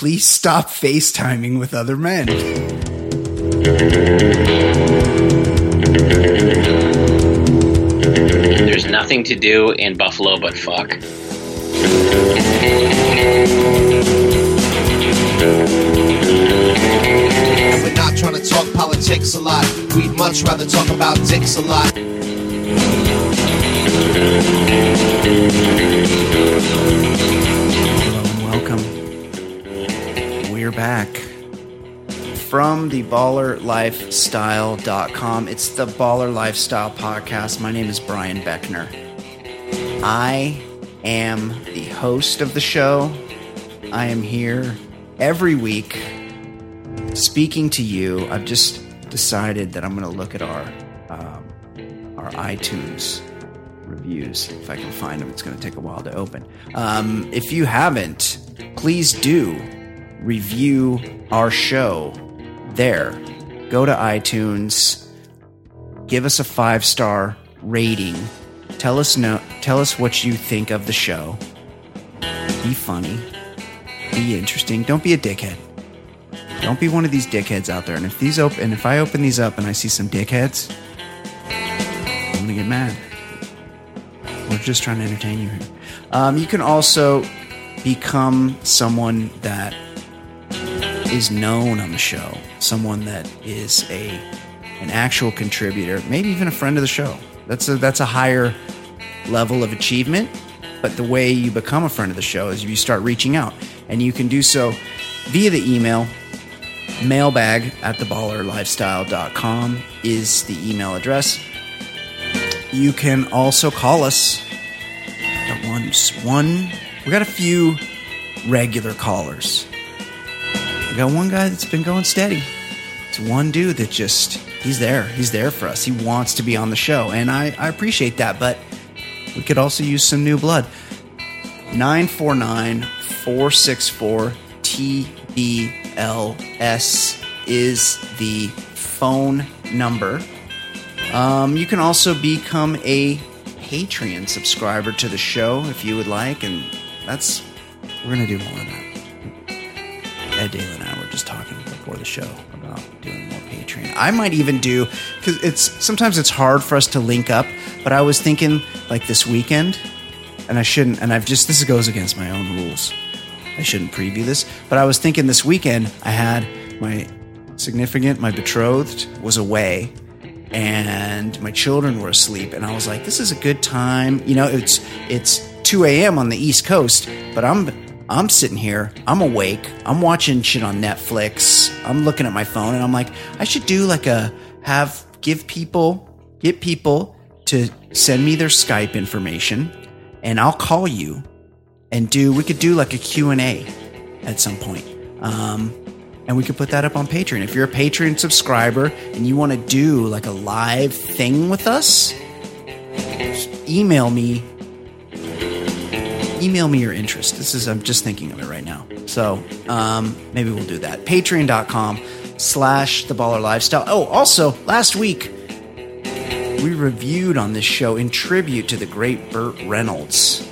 please stop FaceTiming with other men. There's nothing to do in Buffalo but fuck. We're not trying to talk politics a lot. We'd much rather talk about dicks a lot. We're back from the ballerlifestyle.com. It's the Baller Lifestyle Podcast. My name is Brian Beckner. I am the host of the show. I am here every week speaking to you. I've just decided that I'm going to look at our um, our iTunes reviews if I can find them. It's going to take a while to open. Um, if you haven't, please do review our show there. Go to iTunes, give us a five star rating. Tell us no. Tell us what you think of the show. Be funny. Be interesting. Don't be a dickhead. Don't be one of these dickheads out there. And if these open, if I open these up and I see some dickheads, I'm gonna get mad. We're just trying to entertain you here. Um, you can also become someone that is known on the show, someone that is a an actual contributor, maybe even a friend of the show. That's a that's a higher level of achievement. But the way you become a friend of the show is you start reaching out, and you can do so via the email mailbag at theballerlifestyle.com is the email address. You can also call us at one, one. We got a few regular callers. Got one guy that's been going steady. It's one dude that just he's there. He's there for us. He wants to be on the show, and I, I appreciate that. But we could also use some new blood. 949 464 TBLS is the phone number. Um, you can also become a Patreon subscriber to the show if you would like, and that's we're gonna do more of that. Ed Daly and I just talking before the show about doing more Patreon. I might even do because it's sometimes it's hard for us to link up, but I was thinking like this weekend, and I shouldn't, and I've just this goes against my own rules. I shouldn't preview this, but I was thinking this weekend I had my significant, my betrothed was away and my children were asleep and I was like, this is a good time. You know, it's it's 2 a.m. on the East Coast, but I'm I'm sitting here, I'm awake, I'm watching shit on Netflix, I'm looking at my phone and I'm like, I should do like a have give people get people to send me their Skype information and I'll call you and do we could do like a Q&A at some point. Um, and we could put that up on Patreon. If you're a Patreon subscriber and you want to do like a live thing with us, email me. Email me your interest. This is I'm just thinking of it right now. So um, maybe we'll do that. Patreon.com slash the baller lifestyle. Oh, also last week we reviewed on this show in tribute to the great Burt Reynolds.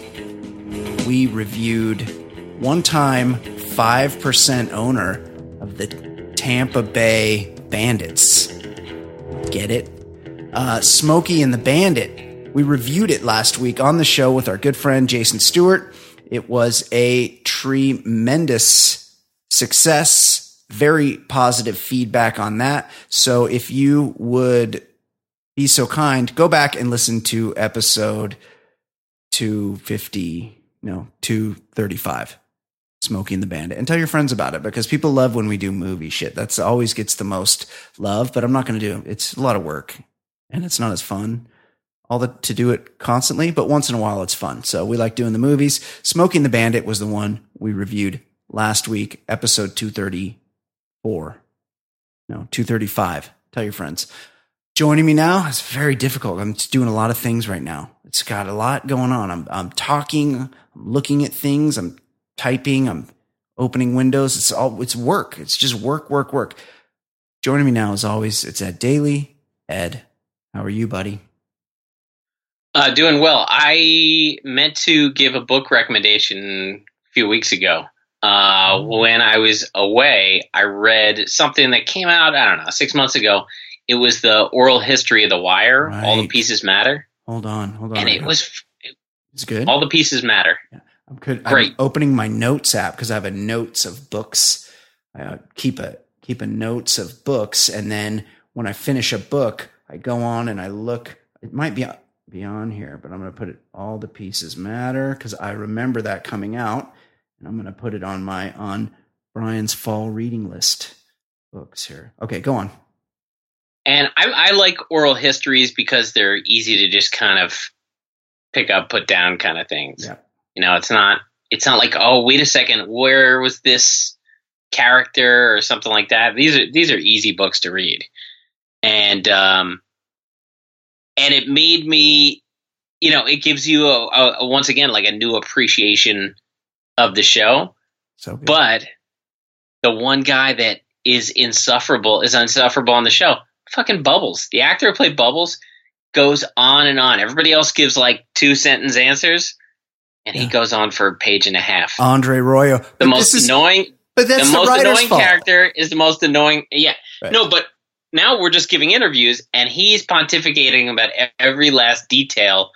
We reviewed one time 5% owner of the Tampa Bay Bandits. Get it? Uh, Smokey and the Bandit. We reviewed it last week on the show with our good friend Jason Stewart. It was a tremendous success, very positive feedback on that. So if you would be so kind, go back and listen to episode 250, no, 235. Smokey and the Bandit and tell your friends about it because people love when we do movie shit. That's always gets the most love, but I'm not going to do it. It's a lot of work and it's not as fun all the to do it constantly, but once in a while it's fun. So we like doing the movies. Smokey and the Bandit was the one we reviewed last week, episode 234. No, 235. Tell your friends. Joining me now is very difficult. I'm doing a lot of things right now. It's got a lot going on. I'm I'm talking, I'm looking at things, I'm typing, I'm opening windows. It's all it's work. It's just work, work, work. Joining me now, as always, it's Ed Daly. Ed, how are you, buddy? Uh, doing well. I meant to give a book recommendation a few weeks ago, uh, when I was away, I read something that came out, I don't know, six months ago. It was the oral history of The Wire. All the pieces matter. Hold on, hold on. And it was, it's good. all the pieces matter. Yeah. I'm good. Great. I'm opening my notes app because I have a notes of books. I uh, keep a keep a notes of books, and then when I finish a book, I go on and I look. It might be be on here, but I'm going to put it. All the pieces matter because I remember that coming out, and I'm going to put it on my on Brian's fall reading list books here. Okay, go on. And I, I like oral histories because they're easy to just kind of pick up, put down kind of things. Yeah. You know, it's not it's not like, oh, wait a second, where was this character or something like that. These are these are easy books to read. And um and it made me you know, it gives you a, a, a once again like a new appreciation of the show. So good. But the one guy that is insufferable is insufferable on the show. Fucking Bubbles. The actor who played Bubbles goes on and on. Everybody else gives like two sentence answers, and he goes on for a page and a half. Andre Royo. the But most is- annoying but that's the the, most annoying fault. character is the most annoying. Yeah, Right. no, but now we're just giving interviews, and he's pontificating about every last detail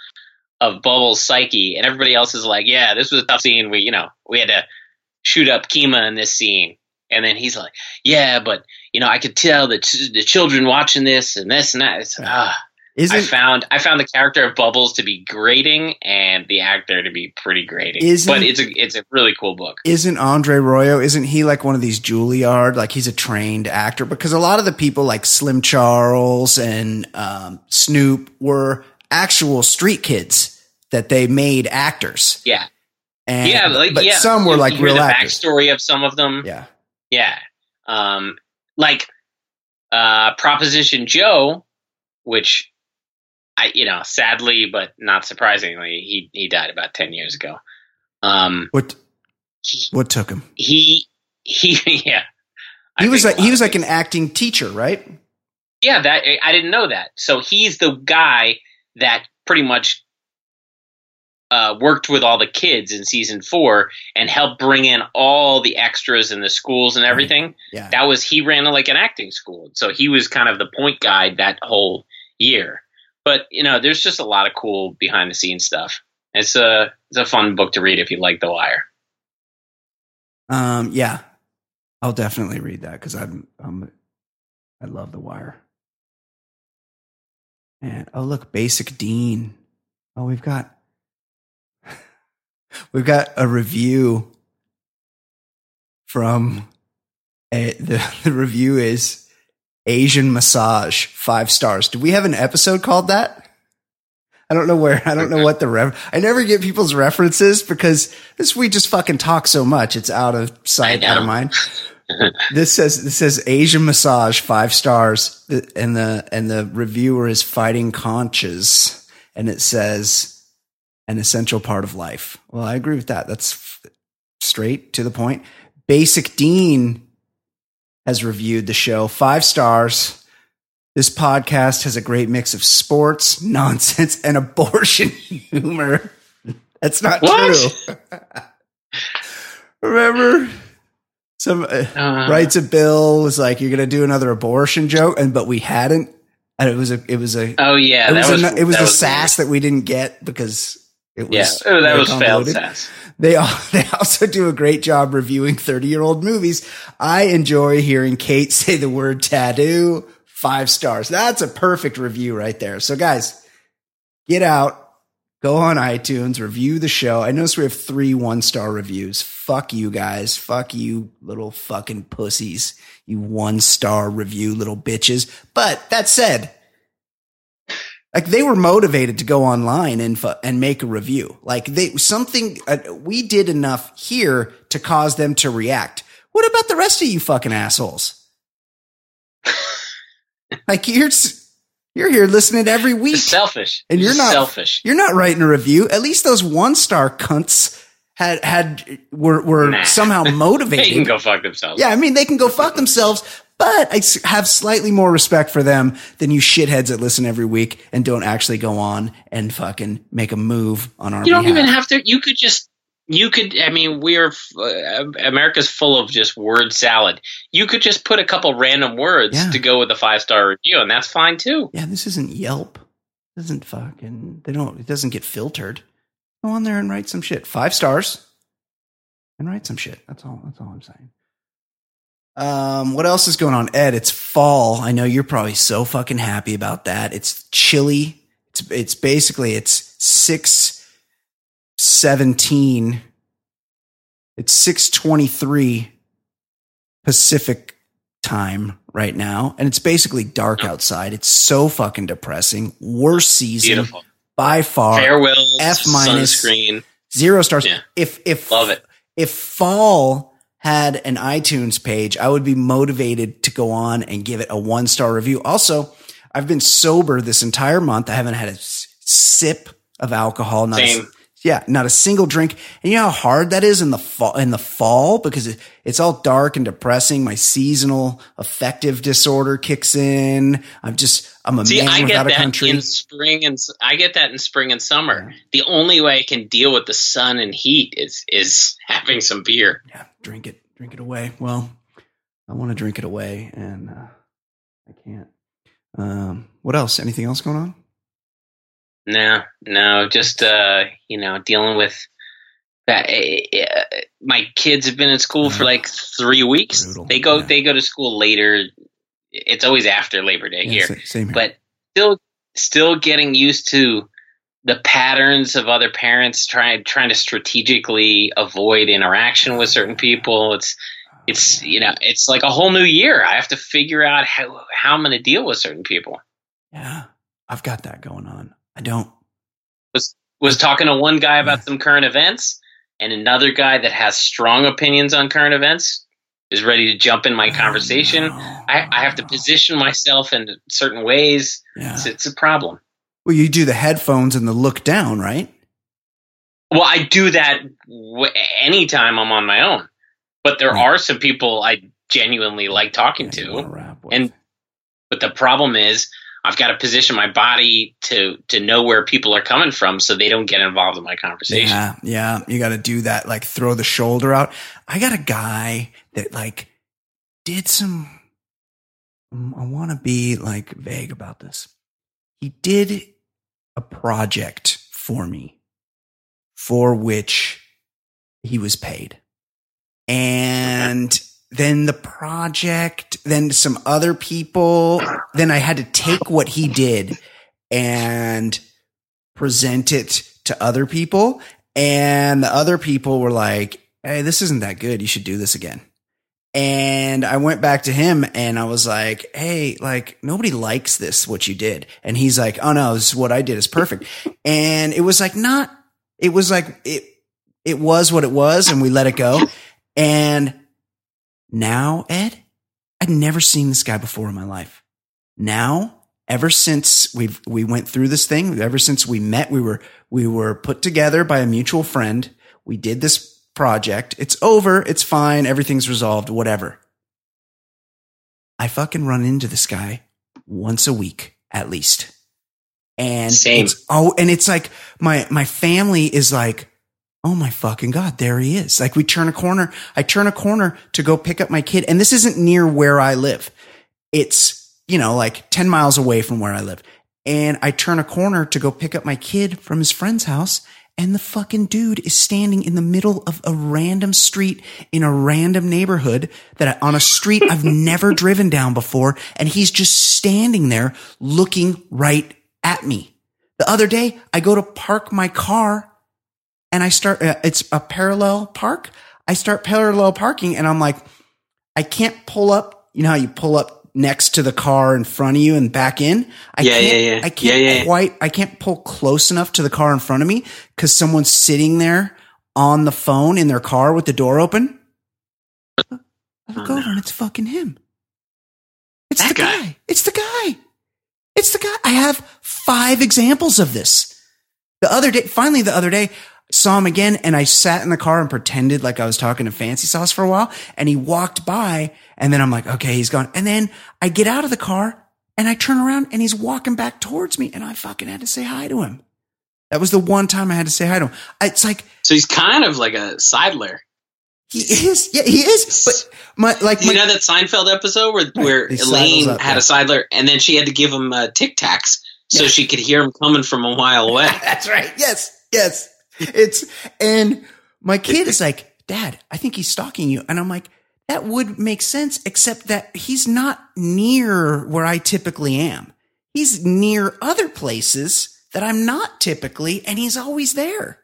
of Bubble's psyche, and everybody else is like, "Yeah, this was a tough scene. We, you know, we had to shoot up Kima in this scene." And then he's like, "Yeah, but you know, I could tell that the children watching this and this and that." It's, ah. Isn't I found I found the character of Bubbles to be grating and the actor to be pretty grating. But it's a it's a really cool book. isn't Andre Royo, isn't he like one of these Juilliard, like he's a trained actor? Because a lot of the people like Slim Charles and um, Snoop were actual street kids that they made actors. Yeah. And, yeah, like but yeah. some were You- like you real the actors. backstory of some of them. Yeah. Yeah. Um, like uh, Proposition Joe, which I, you know, sadly but not surprisingly, he he died about ten years ago. Um, What he what took him? he, he yeah. I He was like he was like an acting teacher, right? yeah. That I didn't know that. So he's the guy that pretty much uh, worked with all the kids in season four and helped bring in all the extras in the schools and everything. Yeah. that was he ran like an acting school so he was kind of the point guy that whole year but you know there's just a lot of cool behind the scenes stuff it's a it's a fun book to read if you like the wire Um, yeah, I'll definitely read that because I'm, I'm, I love The Wire. And oh, look, Basic Dean. Oh, we've got, we've got a review from a, the the review is Asian massage five stars. Do we have an episode called that? I don't know where. I don't know what the ref. I never get people's references because this we just fucking talk so much. It's out of sight, out of mind. this says this says Asian massage five stars, and the and the reviewer is fighting conches, and it says an essential part of life. Well, I agree with that. That's straight to the point. Basic Dean has reviewed the show five stars. This podcast has a great mix of sports, nonsense, and abortion humor. That's not What? true. Remember, some uh, uh, writes a bill was like, "You're going to do another abortion joke," and but we hadn't, and it was a it was a oh yeah it that was, was, a, it was a sass weird. that we didn't get because it was yeah oh, that very was failed convoluted. sass They all, they also do a great job reviewing 30 year old movies. I enjoy hearing Kate say the word tattoo. Five stars. That's a perfect review right there. So guys, get out, go on iTunes, review the show. I notice we have three one star reviews. Fuck you guys. Fuck you little fucking pussies. You one star review little bitches. But that said, like they were motivated to go online and and make a review. Like they something uh, we did enough here to cause them to react. What about the rest of you fucking assholes? like you're you're here listening every week. It's selfish And you're not- selfish You're not writing a review. At least those one star cunts had had were were Nah. somehow motivated. they can go fuck themselves Yeah, I mean they can go fuck themselves, but I have slightly more respect for them than you shitheads that listen every week and don't actually go on and fucking make a move on our you don't behalf. even have to you could just you could. I mean, we're uh, America's full of just word salad. You could just put a couple random words Yeah. to go with a five star review, and that's fine too. Yeah, this isn't Yelp. It doesn't fucking they don't it doesn't get filtered. Go on there and write some shit. Five stars. And write some shit. That's all that's all I'm saying. Um, what else is going on? Ed, it's fall. I know you're probably so fucking happy about that. It's chilly. It's it's basically it's six seventeen. It's six twenty three Pacific time right now, and it's basically dark outside. It's so fucking depressing. Worst season Beautiful. By far. Farewell. F minus. sunscreen. Zero stars. Yeah. If if Love it. if fall had an iTunes page, I would be motivated to go on and give it a one star review. Also, I've been sober this entire month. I haven't had a sip of alcohol. Not a Same. Yeah, not a single drink. And you know how hard that is in the fall, in the fall because it, it's all dark and depressing. My seasonal affective disorder kicks in. I'm just, I'm a See, man I without a country. in spring and I get that in spring and summer. The only way I can deal with the sun and heat is is having some beer. yeah, drink it, drink it away. Well, I want to drink it away, and uh, I can't. Um, what else? Anything else going on? No, no, just uh, you know, dealing with that. Uh, my kids have been in school for like three weeks. Brutal, They go, yeah. they go to school later. It's always after Labor Day Yeah, here, same here. but still, still getting used to the patterns of other parents trying trying to strategically avoid interaction with certain people. It's it's you know it's like a whole new year. I have to figure out how how I'm going to deal with certain people. yeah, I've got that going on. I don't. was was talking to one guy about some current events and another guy that has strong opinions on current events is ready to jump in my oh, conversation. Oh, no. I, I have to position myself in certain ways. Yeah. It's, it's a problem. Well, you do the headphones and the look down, right? Well, I do that w- anytime I'm on my own, but there Right. are some people I genuinely like talking to. wanna rap with. And but the problem is I've got to position my body to to know where people are coming from so they don't get involved in my conversation. Yeah, yeah. You got to do that, like throw the shoulder out. I got a guy that like did some. um, I want to be like vague about this. He did a project for me for which he was paid. And then the project, then some other people, then I had to take what he did and present it to other people. And the other people were like, Hey, this isn't that good. You should do this again. And I went back to him and I was like, Hey, like nobody likes this, what you did. And he's like, Oh no, this is what I did is perfect. And it was like, not, it was like, it, it was what it was and we let it go. And now, Ed, I'd never seen this guy before in my life. Now, ever since we've we went through this thing, ever since we met, we were we were put together by a mutual friend. We did this project. It's over. It's fine. Everything's resolved. Whatever. I fucking run into this guy once a week at least. And Same. it's oh, and it's like my my family is like, oh my fucking god, there he is. Like we turn a corner. I turn a corner to go pick up my kid, and this isn't near where I live. It's you know like ten miles away from where I live. And I turn a corner to go pick up my kid from his friend's house, and the fucking dude is standing in the middle of a random street in a random neighborhood that I, on a street I've never driven down before. And he's just standing there looking right at me. The other day, I go to park my car and I start, uh, it's a parallel park. I start parallel parking and I'm like, I can't pull up. You know how you pull up next to the car in front of you and back in? I Yeah, can't, yeah, yeah. I can't Yeah, yeah. quite, I can't pull close enough to the car in front of me because someone's sitting there on the phone in their car with the door open. I look Oh, over and it's fucking him. It's That the guy. guy. It's the guy. It's the guy. I have five examples of this. The other day, finally, the other day, saw him again and I sat in the car and pretended like I was talking to Fancy Sauce for a while. And he walked by and then I'm like, okay, he's gone. And then I get out of the car and I turn around and he's walking back towards me and I fucking had to say hi to him. That was the one time I had to say hi to him. It's like So he's kind of like a sidler. he is. Yeah, he is. But my like you my, know that Seinfeld episode where, where Elaine up, had yeah. a sidler and then she had to give him uh, Tic Tacs so Yeah. she could hear him coming from a mile away? That's right. Yes. Yes. It's and my kid is like, Dad, I think he's stalking you. And I'm like, that would make sense, except that he's not near where I typically am. He's near other places that I'm not typically, and he's always there.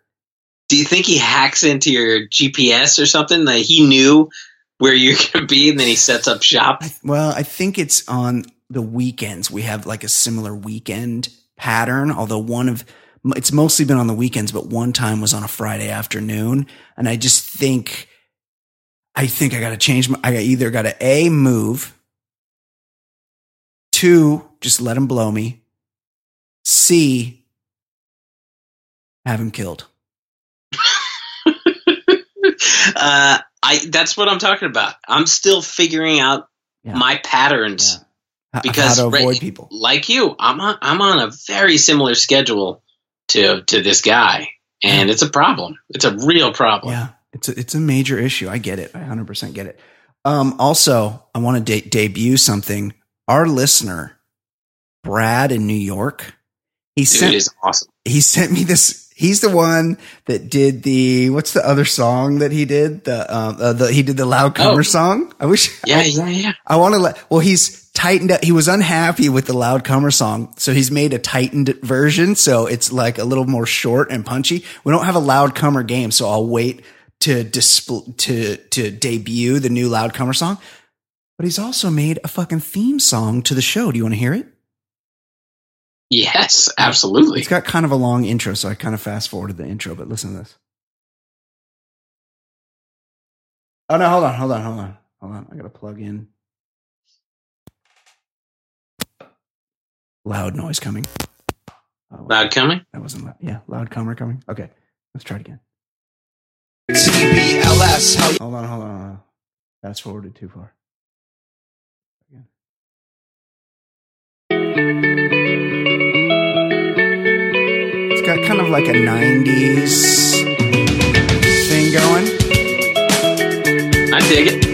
Do you think he hacks into your GPS or something that he knew where you're going to be and then he sets up shop? I, well, I think it's on the weekends. We have like a similar weekend pattern, although one of it's mostly been on the weekends, but one time was on a Friday afternoon. And I just think, I think I got to change my, I either got to A, move, two, just let him blow me, C, have him killed. uh, I that's what I'm talking about. I'm still figuring out Yeah. my patterns. H- Because, how to avoid right, people. Like you, I'm on, I'm on a very similar schedule to to this guy, and it's a problem. It's a real problem. Yeah, it's a, it's a major issue. I get it. I 100% get it. Um, also, I want to de- debut something. Our listener, Brad in New York, he Dude sent is awesome. he sent me this. He's the one that did the what's the other song that he did the um uh, the he did the loud comer Oh. song. I wish Yeah, yeah, yeah. I want to let, well, he's tightened up. He was unhappy with the loud comer song. So he's made a tightened version. So it's like a little more short and punchy. We don't have a loud comer game. So I'll wait to display, to, to debut the new loud comer song. But he's also made a fucking theme song to the show. Do you want to hear it? Yes, absolutely. It's got kind of a long intro. So I kind of fast forwarded the intro, but listen to this. Oh no, hold on, hold on, hold on, hold on. I got to plug in. Loud noise coming. Oh, Loud coming. That wasn't loud. Yeah, loud comer coming. Okay, let's try it again. TBLS, how Hold on, hold on. Hold on. Fast forwarded too far. Again. It's got kind of like a 90s thing going. I dig it.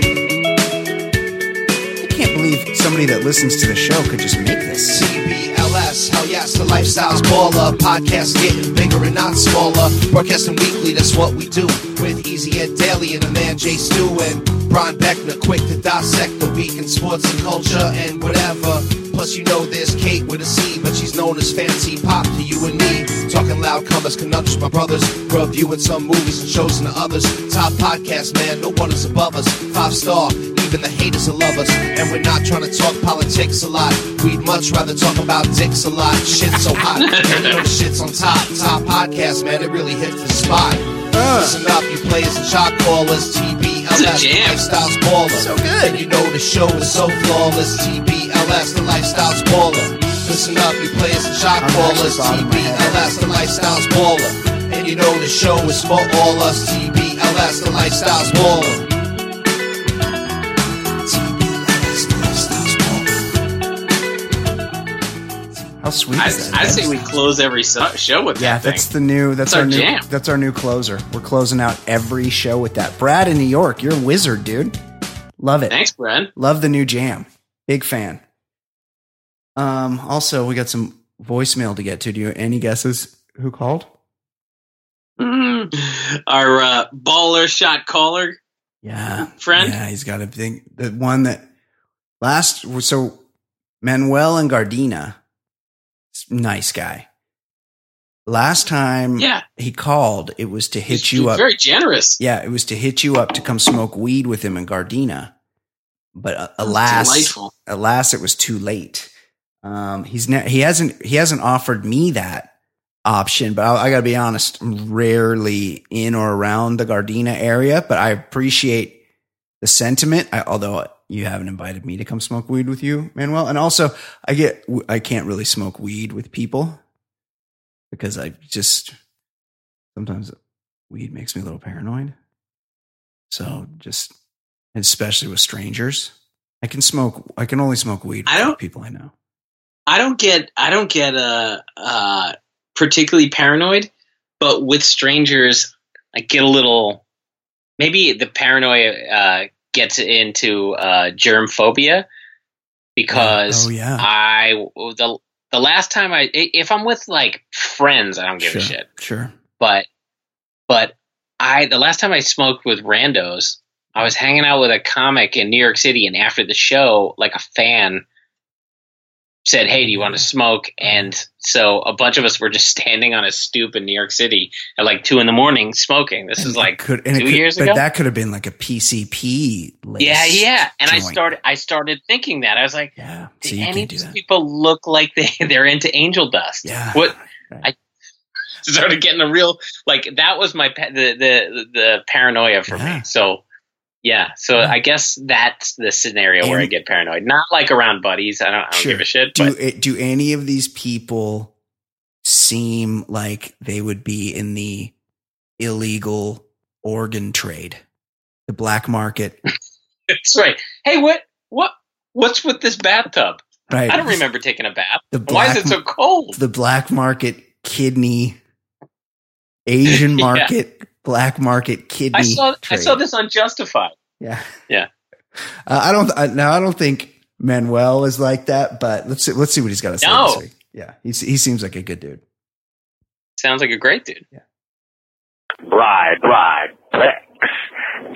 Somebody that listens to the show could just make this. TBLS, hell yes, the lifestyle's baller. Podcast getting bigger and not smaller. Broadcasting weekly, that's what we do. With Easy Ed Daly and the man Jay Stu and Brian Beckner, quick to dissect the week in sports and culture and whatever. Plus, you know there's Kate with a C, but she's known as Fancy Pop to you and me. Talking loud comers, conundrums, my brothers. Reviewing some movies and shows and the others. Top podcast, man, no one is above us. Five star, even the haters will love us. And we're not trying to talk politics a lot. We'd much rather talk about dicks a lot. Shit's so hot, and you know the shit's on top. Top podcast, man, it really hits the spot. Uh. Listen up, you players and shot callers. TBLS, jam. lifestyle's baller. So good. And you know the show is so flawless. TBLS, the lifestyle's baller. Listen up, you players and shot I'm callers. actually bobbing my head. TBLS, the lifestyle's baller. And you know the show is for all us. TBLS, the lifestyle's baller. The lifestyle's baller. How sweet I, is that? I say we close every so- show with Yeah, that thing. that's the new. That's It's our our, new. jam. That's our new closer. We're closing out every show with that. Brad in New York, you're a wizard, dude. Love it. Thanks, Brad. Love the new jam. Big fan. Um. Also, we got some voicemail to get to. Do you any guesses who called? Our uh, baller shot caller. Yeah, Friend? Yeah, he's got a thing. The one that last. So Manuel and Gardena, nice guy. Last time Yeah, he called, it was to hit he's, you he's up. Very generous. Yeah, it was to hit you up to come smoke weed with him in Gardena. But uh, alas, Delightful. alas, it was too late. Um, he's ne- he hasn't he hasn't offered me that option, but I, I got to be honest, I'm rarely in or around the Gardena area. But I appreciate the sentiment. I, although you haven't invited me to come smoke weed with you, Manuel, and also I get I can't really smoke weed with people because I just sometimes weed makes me a little paranoid. So just especially with strangers. I can smoke I can only smoke weed with I don't- people I know. I don't get. I don't get. Uh, uh, particularly paranoid, but with strangers, I get a little. Maybe the paranoia uh, gets into uh, germ phobia because Oh, yeah. I the the last time I if I'm with like friends, I don't give sure, a shit. Sure. But but I the last time I smoked with randos, I was hanging out with a comic in New York City, and after the show, like a fan said, "Hey, do you want to smoke?" And so a bunch of us were just standing on a stoop in New York City at like two in the morning smoking. This is And it like could, two could- years but ago. that could have been like a PCP. yeah, yeah. And I started I started thinking that I was like, Yeah. do So any of do these that. people look like they they're into angel dust? Yeah. What Right. started getting a real like that was my the the the paranoia for Yeah. me. So yeah, so. I guess that's the scenario where I get paranoid. Not like around buddies. I don't. I don't Sure. give a shit. do it, do any of these people seem like they would be in the illegal organ trade, the black market? it's right. Hey, what what what's with this bathtub? Right. I don't remember taking a bath. The Why is it so cold? the black market kidney, Asian Yeah. Market, black market kidney. I saw I saw this on Justified. Yeah. Yeah. Uh, I don't. I, now I don't think Manuel is like that, but let's see, let's see what he's got to say No. this week. Yeah, he's, he seems like a good dude. Sounds like a great dude. Yeah. Ride, ride, Plex,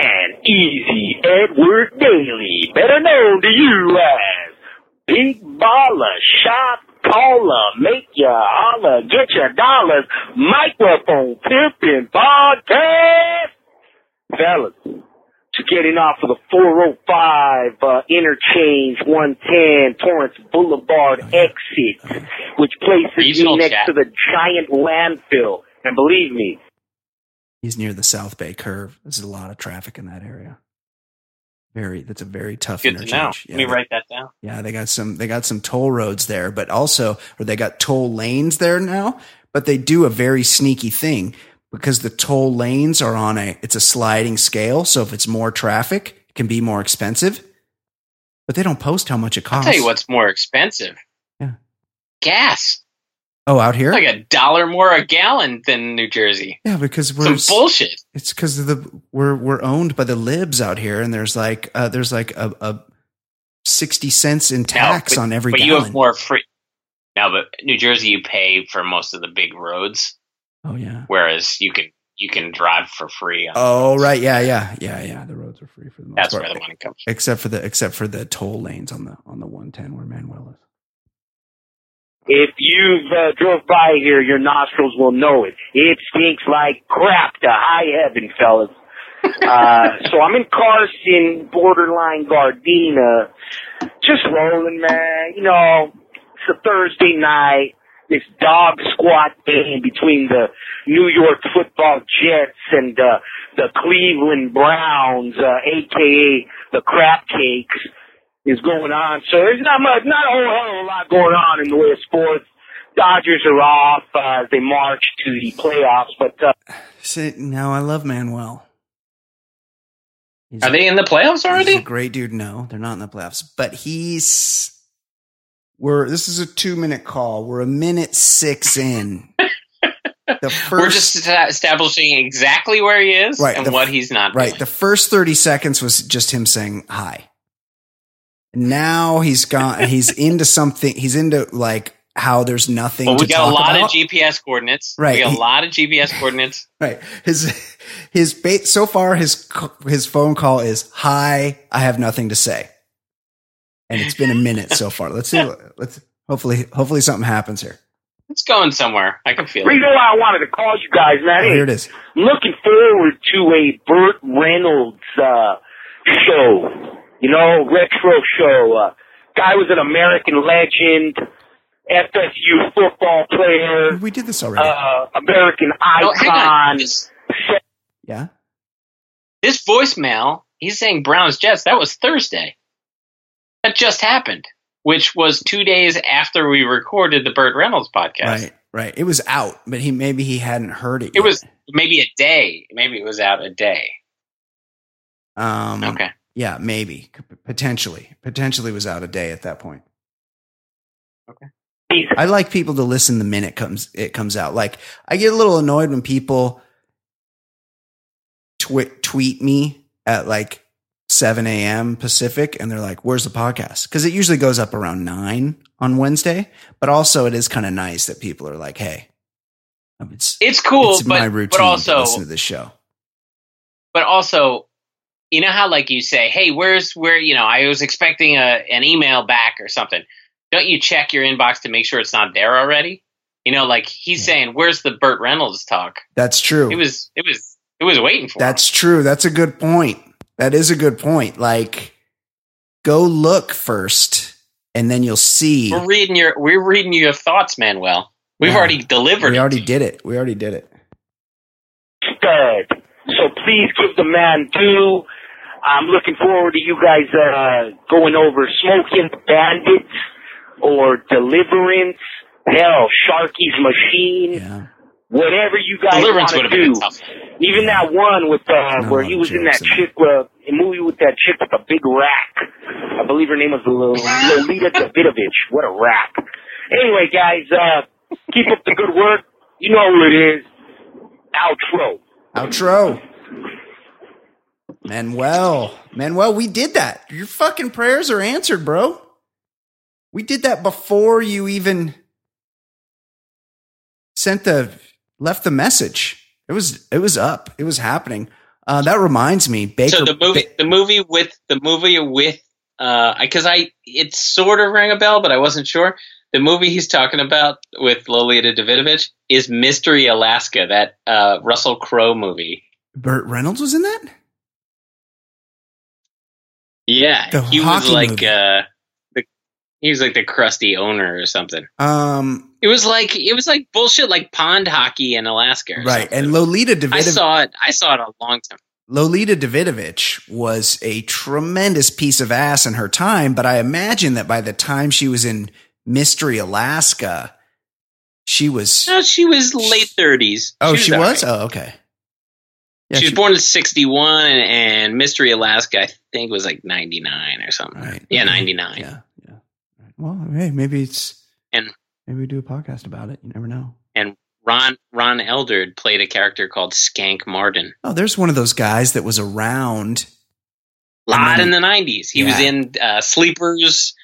and Easy Edward Daly, better known to you as Big Baller, Shot Caller, Make Ya Holler, Get Your Dollars, Microphone Pimpin' Podcast. Fellas, just getting off of the 405 uh, Interchange 110 Torrance Boulevard exit, which places Regional me next chat. to the giant landfill. And believe me, He's near the South Bay Curve. There's a lot of traffic in that area. Very. That's a very tough Good to know. interchange. Let me they- write that down. Yeah, they got some they got some toll roads there, but also or they got toll lanes there now, but they do a very sneaky thing because the toll lanes are on a it's a sliding scale, so if it's more traffic, it can be more expensive. But they don't post how much it costs. I'll tell you what's more expensive. Yeah. Gas. Oh, out here? It's like a dollar more a gallon than New Jersey. yeah, because we're Some bullshit. it's because the we're we're owned by the libs out here, and there's like uh, there's like a, a sixty cents in tax but, on every but you have more free. No, but New Jersey, you pay for most of the big roads, oh yeah. whereas you can you can drive for free. On Oh right, yeah, yeah, yeah, yeah. The roads are free for the most that's part. where the money comes. from. except for the except for the toll lanes on the on the 110 where Manuel is. If you've uh, drove by here, your nostrils will know it. It stinks like crap to high heaven, fellas. Uh, so I'm in Carson, borderline Gardena, just rolling, man. You know, it's a Thursday night. This dog squat game between the New York Football Jets and uh, the Cleveland Browns, uh, aka the Crap Cakes is going on. So there's not much, not a whole hell of a lot going on in the way of sports. Dodgers are off uh, as they march to the playoffs, but uh, See, now I love Manuel. He's Are they in the playoffs He's a already? great dude. No, they're not in the playoffs, but he's. We're this is a two minute call. We're a minute six in. The 1st We're just establishing exactly where he is Right, and the- what he's not right. doing. The first thirty seconds was just him saying hi. Now he's gone. He's into something. He's into like how there's nothing. well, we to got a lot about. of GPS coordinates. Right. We got He- a lot of GPS coordinates. Right. His his bait so far his his phone call is hi. I have nothing to say, and it's been a minute so far. Let's see. Let's hopefully hopefully something happens here. It's going somewhere. I can feel it. reason why I wanted to call you guys, man. Oh, here it is. I'm looking forward to a Burt Reynolds uh, show. You know, retro show. Uh, guy was an American legend, FSU football player, We did this already. uh, American Oh, icon. This, yeah. this voicemail, he's saying Browns Jets. That was Thursday. That just happened, which was two days after we recorded the Burt Reynolds podcast. Right. Right. It was out, but he maybe he hadn't heard it. It yet. was maybe a day. Maybe it was out a day. Um, Okay. Yeah, maybe potentially potentially was out a day at that point. Okay. I like people to listen the minute comes it comes out. Like I get a little annoyed when people twi- tweet me at like 7 a.m. Pacific and they're like, "Where's the podcast?" Because it usually goes up around nine on Wednesday. But also, it is kind of nice that people are like, "Hey, um, it's It's cool, it's my but routine but to also listen to this show." but also you know how like you say hey where's where you know i was expecting a, an email back or something don't you check your inbox to make sure it's not there already you know like he's saying where's the burt reynolds talk That's true. it was it was it was waiting for him. That's true. That's a good point. That is a good point. Like, go look first, and then you'll see. we're reading your we're reading your thoughts manuel we've Yeah. already delivered We it. already did it. We already did it. stud. So please give the man due. I'm looking forward to you guys uh, going over Smoking Bandits or Deliverance. Hell, Sharky's Machine. Yeah. Whatever you guys deliverance want would to have do. tough Even that one with uh, No, where he was in that chick, uh, a movie with that chick with the big rack. I believe her name was Lo- Lolita Davidovich. What a rack. Anyway, guys, uh, keep up the good work. You know who it is. Outro. Outro. Manuel. Manuel, we did that. Your fucking prayers are answered, bro. We did that before you even sent the left the message. It was it was up. It was happening. Uh, that reminds me, Baker. so the movie Ba- the movie with the movie with uh because i it sort of rang a bell but i wasn't sure the movie he's talking about with lolita davidovich is mystery alaska that uh russell crowe movie Burt Reynolds was in that. Yeah The he was like movie. uh the, he was like the crusty owner or something Um, it was like it was like bullshit like pond hockey in alaska right. something. And Lolita Davidovich, i saw it i saw it a long time Lolita Davidovich was a tremendous piece of ass in her time, but I imagine that by the time she was in Mystery Alaska, she was. no she was late 30s Oh, she all was? right. Oh, okay. Yeah, she was she- born in 61 and mystery alaska i think was like 99 or something Right. yeah 99 Yeah. Yeah. Right. Well, hey, maybe it's. And- maybe we do a podcast about it. You never know. And Ron ron eldard played a character called skank marden Oh, there's one of those guys that was around. a lot in the 90s he was in uh, sleepers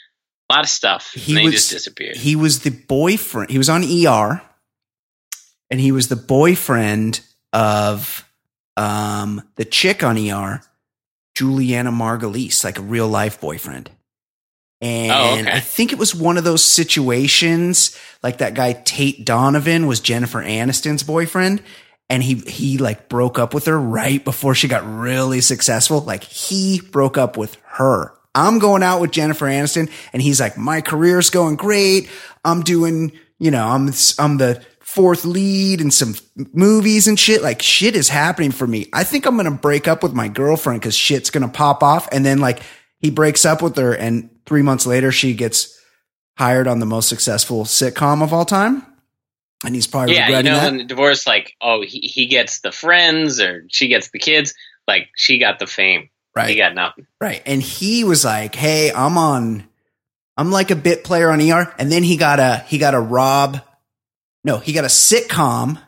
a lot of stuff He was- just disappeared He was the boyfriend. He was on ER, and he was the boyfriend of um, the chick on ER, Julianna Margulies, like a real life boyfriend. And Oh, okay. I think it was one of those situations, like that guy Tate Donovan was Jennifer Aniston's boyfriend, and he he like broke up with her right before she got really successful. Like he broke up with her. I'm going out with Jennifer Aniston, and he's like, my career's going great. I'm doing, you know, I'm I'm the fourth lead and some movies and shit. Like shit is happening for me. I think I'm gonna break up with my girlfriend because shit's gonna pop off, and then like he breaks up with her, and three months later she gets hired on the most successful sitcom of all time, and he's probably yeah you regretting know that. in the divorce like oh he, he gets the friends or she gets the kids like she got the fame right? he got nothing Right. And he was like, Hey, I'm on, I'm like a bit player on ER. And then he got a, he got a Rob, no, he got a sitcom.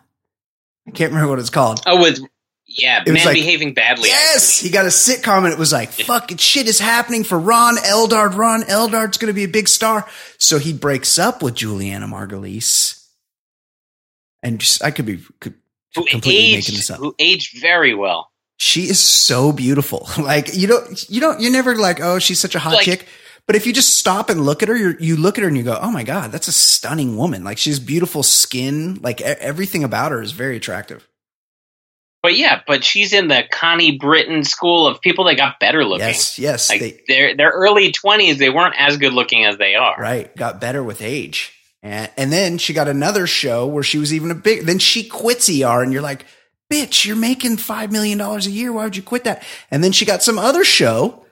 I can't remember what it's called. oh with yeah It man like- behaving badly Yes. He got a sitcom and it was like, fucking shit is happening for Ron Eldard. Ron Eldard's going to be a big star. So he breaks up with Julianna Margulies. And just, I could be could, completely making aged this up. who aged very well She is so beautiful. Like you don't, you don't, you're never like, oh, she's such a hot Like- chick. But if you just stop and look at her, you're, you look at her and you go, oh my god, that's a stunning woman. Like she's beautiful skin. Like e- everything about her is very attractive. But yeah, but she's in the Connie Britton school of people that got better looking. Yes, yes, Like they, their their early twenties, they weren't as good looking as they are. right, got better with age. And, and then she got another show where she was even a big. Then she quits ER, and you're like, bitch, you're making five million dollars a year. Why would you quit that? And then she got some other show,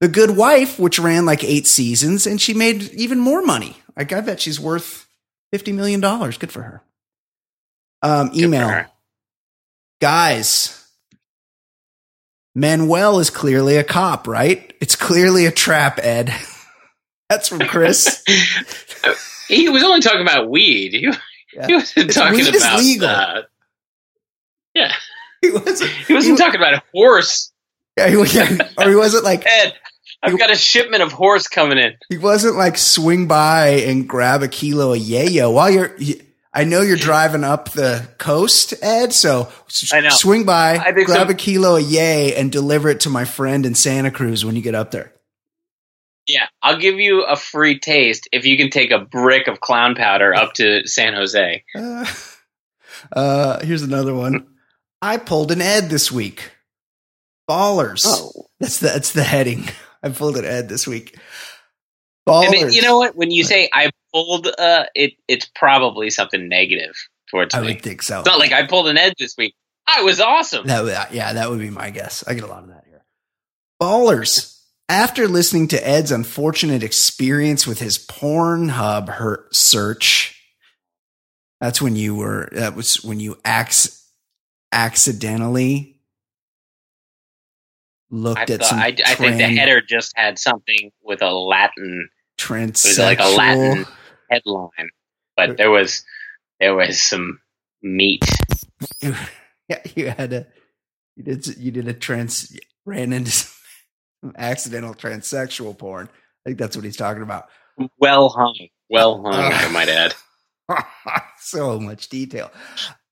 The Good Wife, which ran like eight seasons, and she made even more money. Like I bet she's worth fifty million dollars. Good for her. Um, email her. guys. Manuel is clearly a cop, right? It's clearly a trap, Ed. That's from Chris. He was only talking about weed. He, Yeah. he wasn't It's- talking weed is about. legal. Uh, yeah, He wasn't. he wasn't talking about a horse. Yeah, he, yeah, or he wasn't like Ed, I've got a shipment of horse coming in. he wasn't like swing by and grab a kilo of yayo while you're. you- I know you're driving up the coast, Ed. So s- I know. swing by, grab so. a kilo of yay, and deliver it to my friend in Santa Cruz when you get up there. Yeah, I'll give you a free taste if you can take a brick of clown powder up to San Jose. Uh, uh, here's another one. I pulled an Ed this week. Ballers. That's the that's the heading. I pulled an Ed this week. Ballers. You know what? When you say I pulled, uh, it it's probably something negative towards I me. would think so. It's not like I pulled an edge this week. I was awesome. That yeah, that would be my guess. I get a lot of that here. Ballers. After listening to Ed's unfortunate experience with his Pornhub her- search, that's when you were. That was when you acc- accidentally looked I, at thought, some. I, I think the header just had something with a Latin transsexual. like a Latin- headline, but there was there was some meat. yeah, you had a. You did. You did a trans. Ran into some accidental transsexual porn. I think that's what he's talking about. Well hung, well hung. Uh. I might add. so much detail.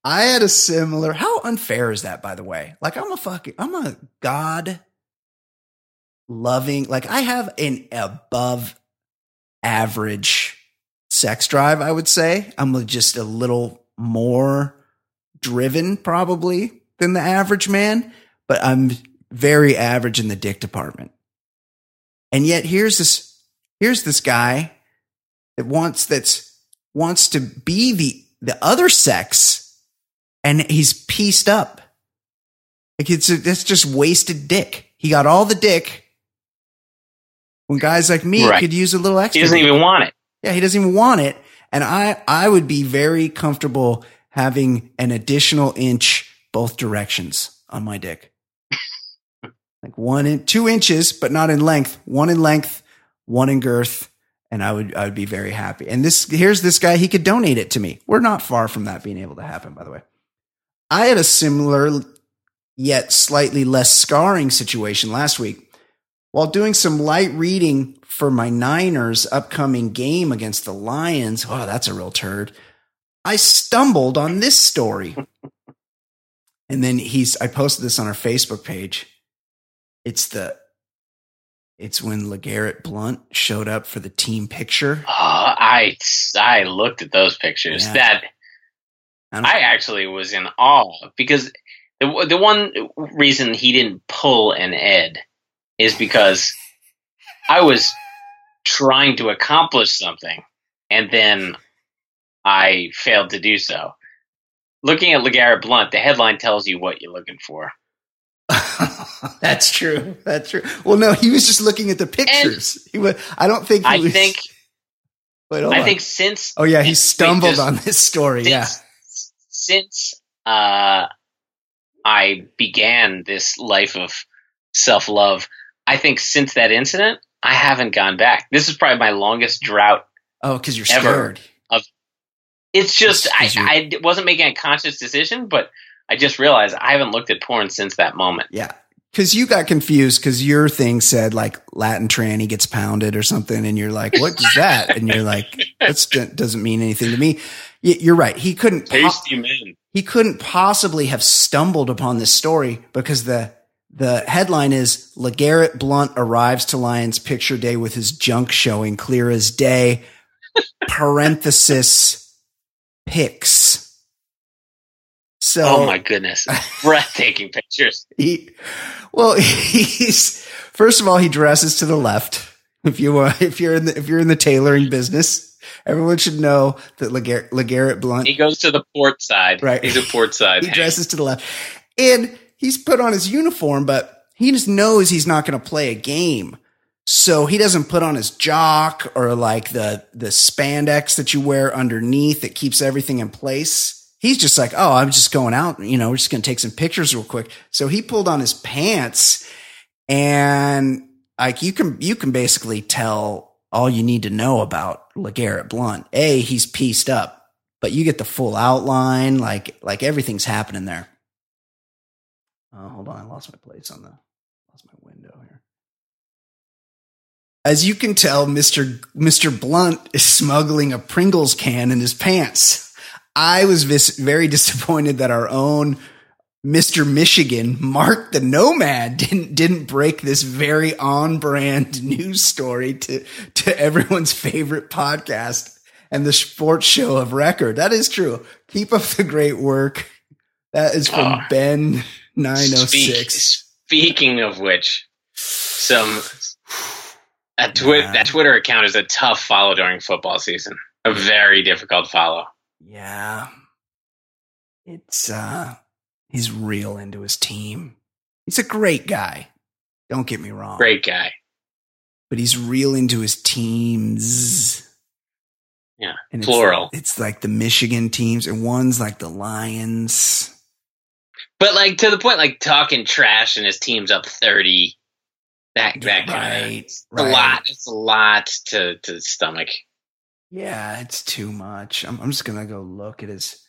I had a similar. How unfair is that, by the way? Like, I'm a fucking, I'm a God loving, like, I have an above average sex drive, I would say. I'm just a little more driven, probably, than the average man, but I'm very average in the dick department. And yet, here's this, here's this guy that wants, that's, wants to be the the other sex and he's pieced up like it's a, that's just wasted dick he got all the dick when guys like me Right. could use a little extra He doesn't even want it. yeah he doesn't even want it and i i would be very comfortable having an additional inch both directions on my dick like one in two inches but not in length one in length one in girth and I would I would be very happy. And this here's this guy he could donate it to me. We're not far from that being able to happen by the way. I had a similar yet slightly less scarring situation last week. While doing some light reading for my Niners upcoming game against the Lions, oh, that's a real turd. I stumbled on this story. and then he's I posted this on our Facebook page. It's the it's when LeGarrette Blount showed up for the team picture. Oh, I I looked at those pictures. Yeah. That I I actually was in awe because the the one reason he didn't pull an Ed is because I was trying to accomplish something and then I failed to do so. Looking at LeGarrette Blount, the headline tells you what you're looking for. That's true. That's true. Well, no, he was just looking at the pictures. he was. I don't think. He I was, think Wait, I on. think since Oh yeah, he stumbled just- on this story. Yeah. Since, uh, I began this life of self love, I think since that incident, I haven't gone back. This is probably my longest drought. Oh, because you're scared. It's just It's I, I wasn't making a conscious decision, but I just realized I haven't looked at porn since that moment. Yeah. Because you got confused because your thing said like Latin tranny gets pounded or something, and you're like, "What is that?" And you're like, "That doesn't mean anything to me." You're right. He couldn't. po- Tasty men. he couldn't possibly have stumbled upon this story because the the headline is LeGarrette Blount arrives to Lions picture day with his junk showing clear as day. parenthesis pics. So Oh my goodness, breathtaking pictures. he, well, he's first of all he dresses to the left. If you uh, if you're in the if you're in the tailoring business, everyone should know that LeGarrette, LeGarrette Blount He goes to the port side. Right. He's a port side. he dresses to the left. And he's put on his uniform, but he just knows he's not going to play a game. So he doesn't put on his jock or like the the spandex that you wear underneath that keeps everything in place. He's just like, "Oh, I'm just going out, you know, we're just going to take some pictures real quick." So he pulled on his pants and like you can you can basically tell all you need to know about LeGarrette Blount. A, he's pieced up, but you get the full outline, like like everything's happening there. Uh, hold on, I lost my place on the lost my window here. As you can tell, Mr. Mr. Blount is smuggling a Pringles can in his pants. I was vis- very disappointed that our own Mr. Michigan, Mark the Nomad, didn't didn't break this very on brand news story to to everyone's favorite podcast and the sports show of record. That is true. Keep up the great work. That is from Oh. Ben nine oh six. Speaking of which, some that, twi- Yeah. that Twitter account is a tough follow during football season. A very difficult follow. Yeah. It's uh he's real into his team. He's a great guy. Don't get me wrong. Great guy. But he's real into his teams. Yeah, And it's- plural. It's, like the Michigan teams and one's like the Lions. But like to the point, like talking trash and his team's up thirty. That that kind of Right. it's right. a lot. It's a lot to to stomach. Yeah, it's too much. I'm, I'm just gonna go look at his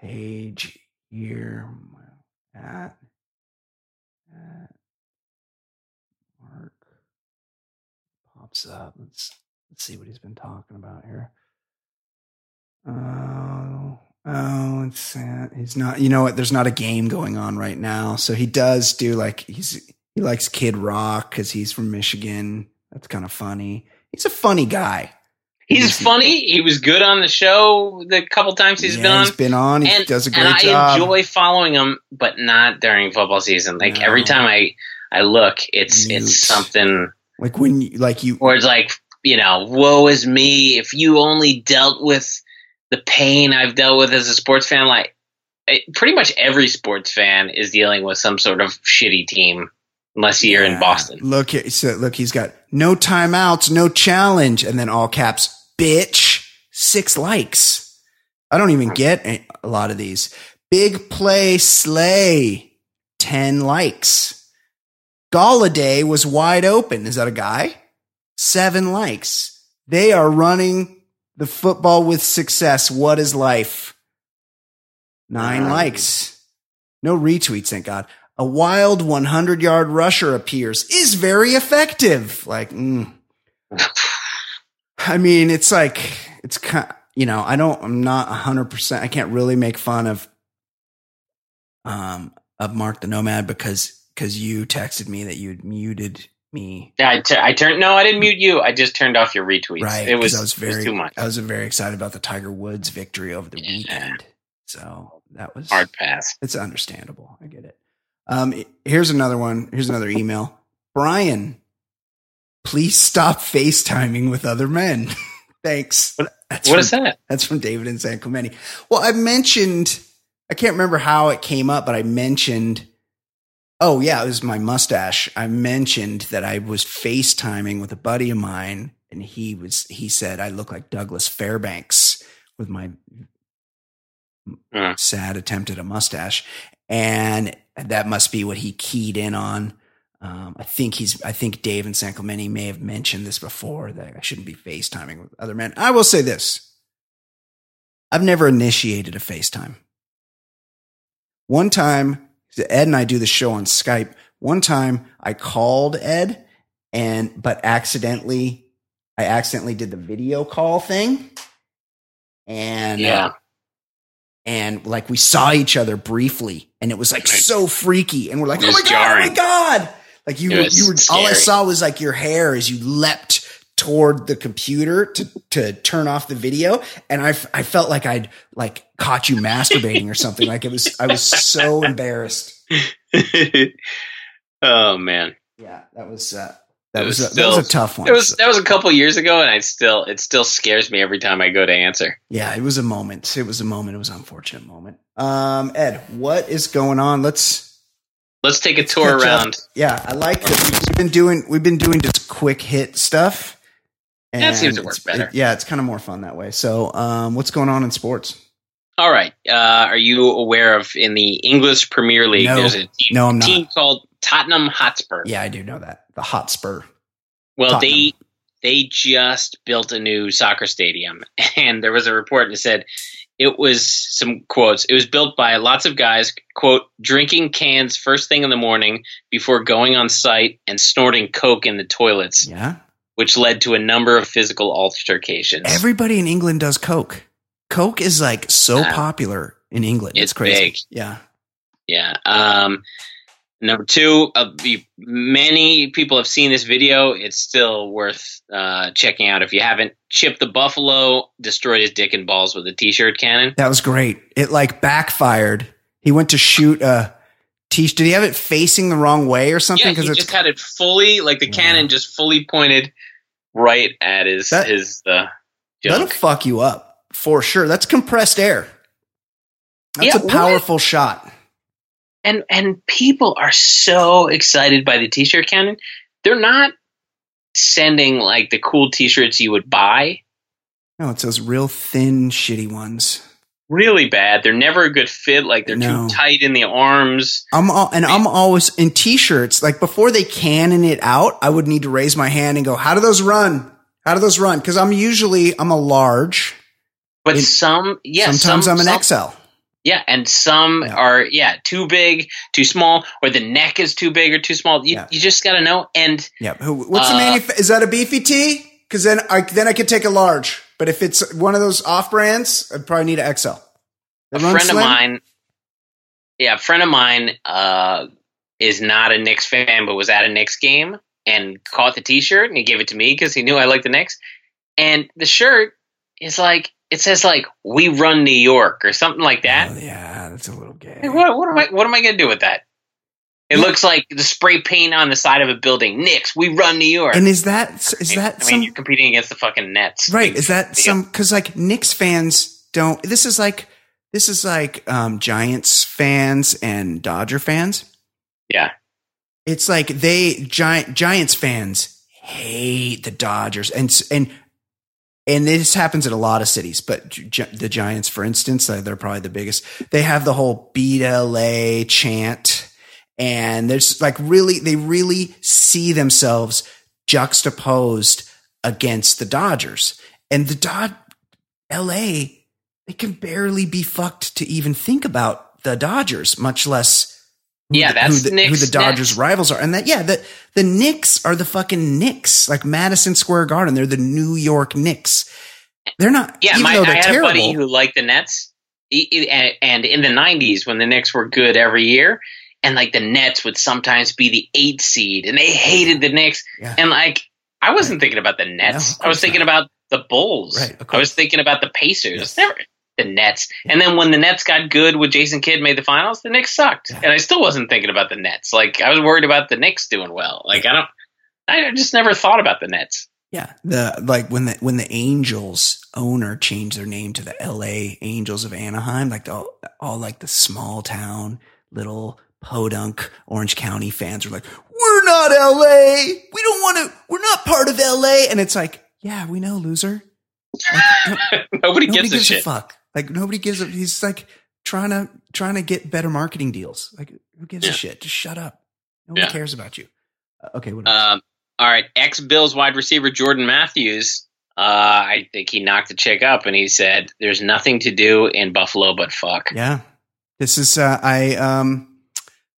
page here. At, at Mark pops up. Let's let's see what he's been talking about here. Oh, oh, it's he's not. You know what? There's not a game going on right now, so he does do like he's he likes Kid Rock because he's from Michigan. That's kind of funny. He's a funny guy. He's funny. He was good on the show the couple times he's Yeah, been on. He's been on. He and, does a great job. and I job. enjoy following him, but not during football season. Like No. every time I I look, it's Mute. it's something like when you like you where it's like you know, woe is me. If you only dealt with the pain I've dealt with as a sports fan, like it, pretty much every sports fan is dealing with some sort of shitty team, unless you're in Boston. Look, so look, he's got no timeouts, no challenge, and then all caps, bitch, six likes. I don't even get a lot of these. Big play slay, ten likes. Golladay was wide open. Is that a guy? Seven likes. They are running the football with success. What is life? Nine likes. No retweets, thank God. A wild 100 yard rusher appears, is very effective. Like, mm. I mean, it's like, it's kind you know, I don't, I'm not 100%, I can't really make fun of, um, of Mark the Nomad because, because you texted me that you'd muted me. Yeah, I, t- I turned. No, I didn't mute you. I just turned off your retweets. Right. It was, I was it was very, too much. I was very excited about the Tiger Woods victory over the Yeah. weekend. So that was Hard pass. It's understandable. I get it. Um, here's another one. Here's another email. Brian, please stop FaceTiming with other men. Thanks. That's What from, is that? That's from David and San Clemente. Well, I mentioned, I can't remember how it came up, but I mentioned, oh, yeah, it was my mustache. I mentioned that I was FaceTiming with a buddy of mine, and he was, he said I look like Douglas Fairbanks with my Hmm. sad attempt at a mustache. And that must be what he keyed in on. Um, I think he's, I think Dave and San Clemente may have mentioned this before that I shouldn't be FaceTiming with other men. I will say this. I've never initiated a FaceTime. One time, Ed and I do the show on Skype. One time I called Ed and, but accidentally, I accidentally did the video call thing. And, uh, Yeah. and like we saw each other briefly and it was like so freaky and we're like oh my god oh my god like you were you were all i saw was like your hair as you leapt toward the computer to to turn off the video. And i f- i felt like i'd like caught you masturbating or something. Like it was i was so embarrassed. Oh man, yeah that was uh that was, was a, that was a tough one. it was that was a couple years ago, and I still it still scares me every time I go to answer. yeah it was a moment. It was a moment. It was an unfortunate moment. Um ed what is going on? Let's Let's take a tour catch up. around. Yeah, I like that. We've been doing we've been doing just quick hit stuff. That seems to work better. it- yeah, it's kind of more fun that way. So, um, what's going on in sports? All right, uh, are you aware of in the English Premier League? No. There's a team, No, I'm not. team called Tottenham Hotspur. Yeah, I do know that the Hotspur. well, Tottenham. they they just built a new soccer stadium, and there was a report that said it was some quotes. It was built by lots of guys, quote, drinking cans first thing in the morning before going on site and snorting coke in the toilets, Yeah. which led to a number of physical altercations. Everybody in England does Coke. Coke is like so Yeah. popular in England. It's, It's crazy. big. Yeah. Yeah. Um, number two, uh, many people have seen this video. It's still worth uh, checking out if you haven't. Chip the Buffalo destroyed his dick and balls with a t-shirt cannon. That was great. It like backfired. He went to shoot a t Did he have it facing the wrong way or something? Yeah, he just had it fully, like the Wow. cannon just fully pointed right at his That- his uh, that'll fuck you up for sure. That's compressed air. That's Yeah, a what? powerful shot. And and people are so excited by the t-shirt cannon. They're not sending like the cool t-shirts you would buy. No, it's those real thin, shitty ones. Really bad. They're never a good fit. Like they're No. too tight in the arms. I'm all, and I'm always in t-shirts. Like before they cannon it out, I would need to raise my hand and go, "How do those run? How do those run?" Because I'm usually I'm a large. But In- some, yeah, Sometimes some, I'm an some- XL. Yeah, and some Yeah. are yeah too big, too small, or the neck is too big or too small. You, Yeah. you just got to know. And Yeah. Who, what's the Uh, manuf- Is that a beefy tee? Because then I then I could take a large. But if it's one of those off brands, I'd probably need an XL. They a friend of mine, yeah, a friend of mine uh, is not a Knicks fan, but was at a Knicks game and caught the T-shirt and he gave it to me because he knew I liked the Knicks. And the shirt is like it says like "We run New York" or something like that. Oh, yeah, that's a little gay. What, what am I? What am I going to do with that? It Yeah. looks like the spray paint on the side of a building. Knicks, we run New York. And is that is that I mean, some you're competing against the fucking Nets, right? Is that some because like Knicks fans don't. This is like this is like um, Giants fans and Dodger fans. Yeah. It's like they giant Giants fans hate the Dodgers and and and this happens in a lot of cities, but the Giants, for instance, they're probably the biggest. They have the whole "Beat LA" chant, and there's like really they really see themselves juxtaposed against the Dodgers, and the Dod LA they can barely be fucked to even think about the Dodgers, much less Yeah, the, that's who the, who the Dodgers next. rivals are, and that yeah, the the Knicks are the fucking Knicks, like Madison Square Garden. They're the New York Knicks. They're not. Yeah, even my, though I they're had terrible. a buddy who liked the Nets, and, in the '90s when the Knicks were good every year, and like the Nets would sometimes be the eight seed, and they hated the Knicks, Yeah. and like I wasn't thinking about the Nets, of I was thinking about the Bulls, Right, I was thinking about the Pacers, Yes. never the Nets, and then when the Nets got good with Jason Kidd made the finals, the Knicks sucked, and I still wasn't thinking about the Nets. Like I was worried about the Knicks doing well. Like I don't, I just never thought about the Nets. Yeah, the like when the when the Angels owner changed their name to the L.A. Angels of Anaheim, like the, all, all like the small town little podunk Orange County fans were like, "We're not L.A. We don't want to. We're not part of L.A." And it's like, yeah, we know, loser. Like, Nobody, nobody gives, gives a a shit. fuck. Like nobody gives a. He's like trying to trying to get better marketing deals. Like who gives a shit? Just shut up. Nobody Yeah. cares about you. Uh, okay, what else? Um, all right, ex Bills wide receiver Jordan Matthews. Uh, I think he knocked the chick up, and he said, "There's nothing to do in Buffalo but fuck." Yeah. This is uh I um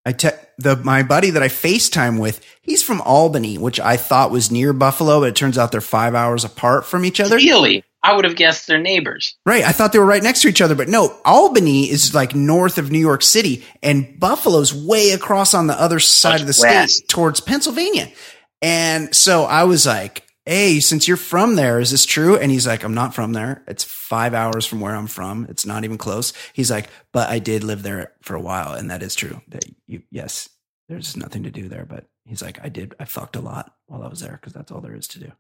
I te- the my buddy that I FaceTime with, he's from Albany, which I thought was near Buffalo, but it turns out they're 5 hours apart from each other. Really, I would have guessed they're neighbors. Right. I thought they were right next to each other, but no, Albany is like north of New York City and Buffalo's way across on the other side of the west. state towards Pennsylvania. And so I was like, Hey, since you're from there, is this true? And he's like, I'm not from there. It's five hours from where I'm from. It's not even close. He's like, but I did live there for a while. And that is true that you, yes, there's nothing to do there. But he's like, I did, I fucked a lot while I was there because that's all there is to do.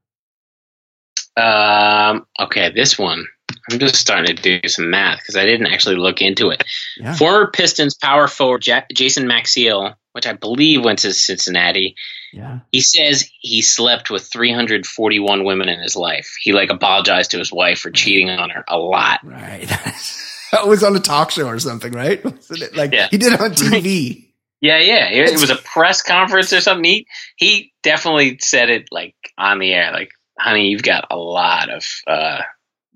Um, okay, this one. I'm just starting to do some math because I didn't actually look into it. Yeah. Former Pistons power forward Ja- Jason Maxiell, which I believe went to Cincinnati, Yeah. he says he slept with 341 women in his life. He like apologized to his wife for cheating on her a lot. Right. that was on a talk show or something, right? It? Like Yeah. he did it on TV. Yeah, yeah. It, it was a press conference or something. He he definitely said it like on the air, like honey, you've got a lot of uh,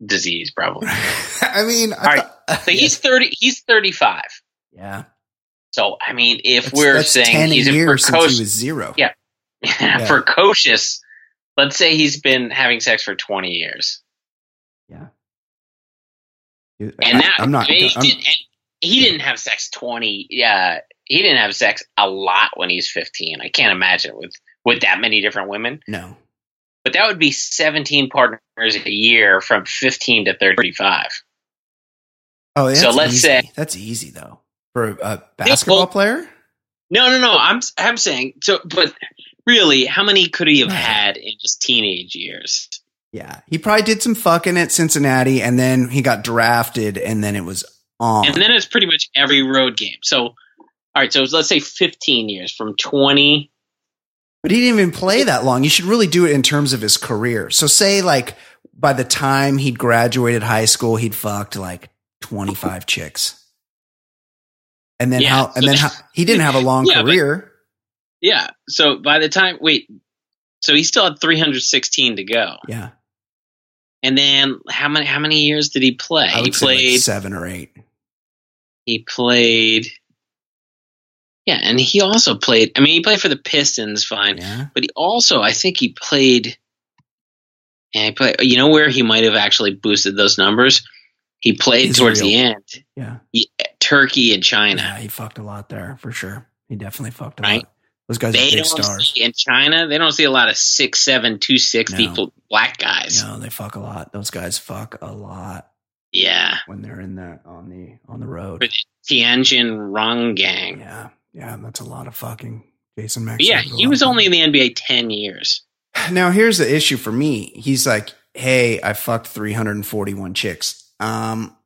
disease, probably. I mean, I All right. thought- So he's thirty. He's thirty-five. yeah. So I mean, if That's- we're that's saying he's a years since he was zero. Yeah. precocious, let's say he's been having sex for twenty years, Yeah. and I- now I'm not. Mean, I'm- he, did, and he didn't have sex twenty. Yeah, he didn't have sex a lot when he's fifteen. I can't imagine with with that many different women. no. But that would be seventeen partners a year from fifteen to thirty-five. Oh, that's So let's easy. say- that's easy though for a basketball well- player. No, no, no. I'm I'm saying so, but really, how many could he have had in his teenage years? Yeah, he probably did some fucking at Cincinnati, and then he got drafted, and then it was on. And then it's pretty much every road game. So, all right, so let's say 15 years from 20. But he didn't even play that long. You should really do it in terms of his career. So, say like by the time he'd graduated high school, he'd fucked like twenty five chicks, and then Yeah, how? And so- then how, he didn't have a long Yeah, but- career. Yeah. So by the time, wait, so he still had 316 to go. yeah, And then how many how many years did he play? He say like played. seven or eight. he played. Yeah, and he also played. I mean, he played for the Pistons, fine. Yeah, but he also I think he played and he played you know where he might have actually boosted those numbers he played towards the end yeah, he, Turkey and China yeah. He fucked a lot there for sure. He definitely fucked a Right. lot. Those guys are they big don't stars. see, in China they don't see a lot of six seven two six No. people black guys No, they fuck a lot. Those guys fuck a lot yeah when they're in the on the on the road. Tianjin Rong Gang Yeah, yeah, that's a lot of fucking Jason Max. yeah he was only in the NBA ten years Now here's the issue for me. He's like, "Hey, I fucked 341 chicks." Um,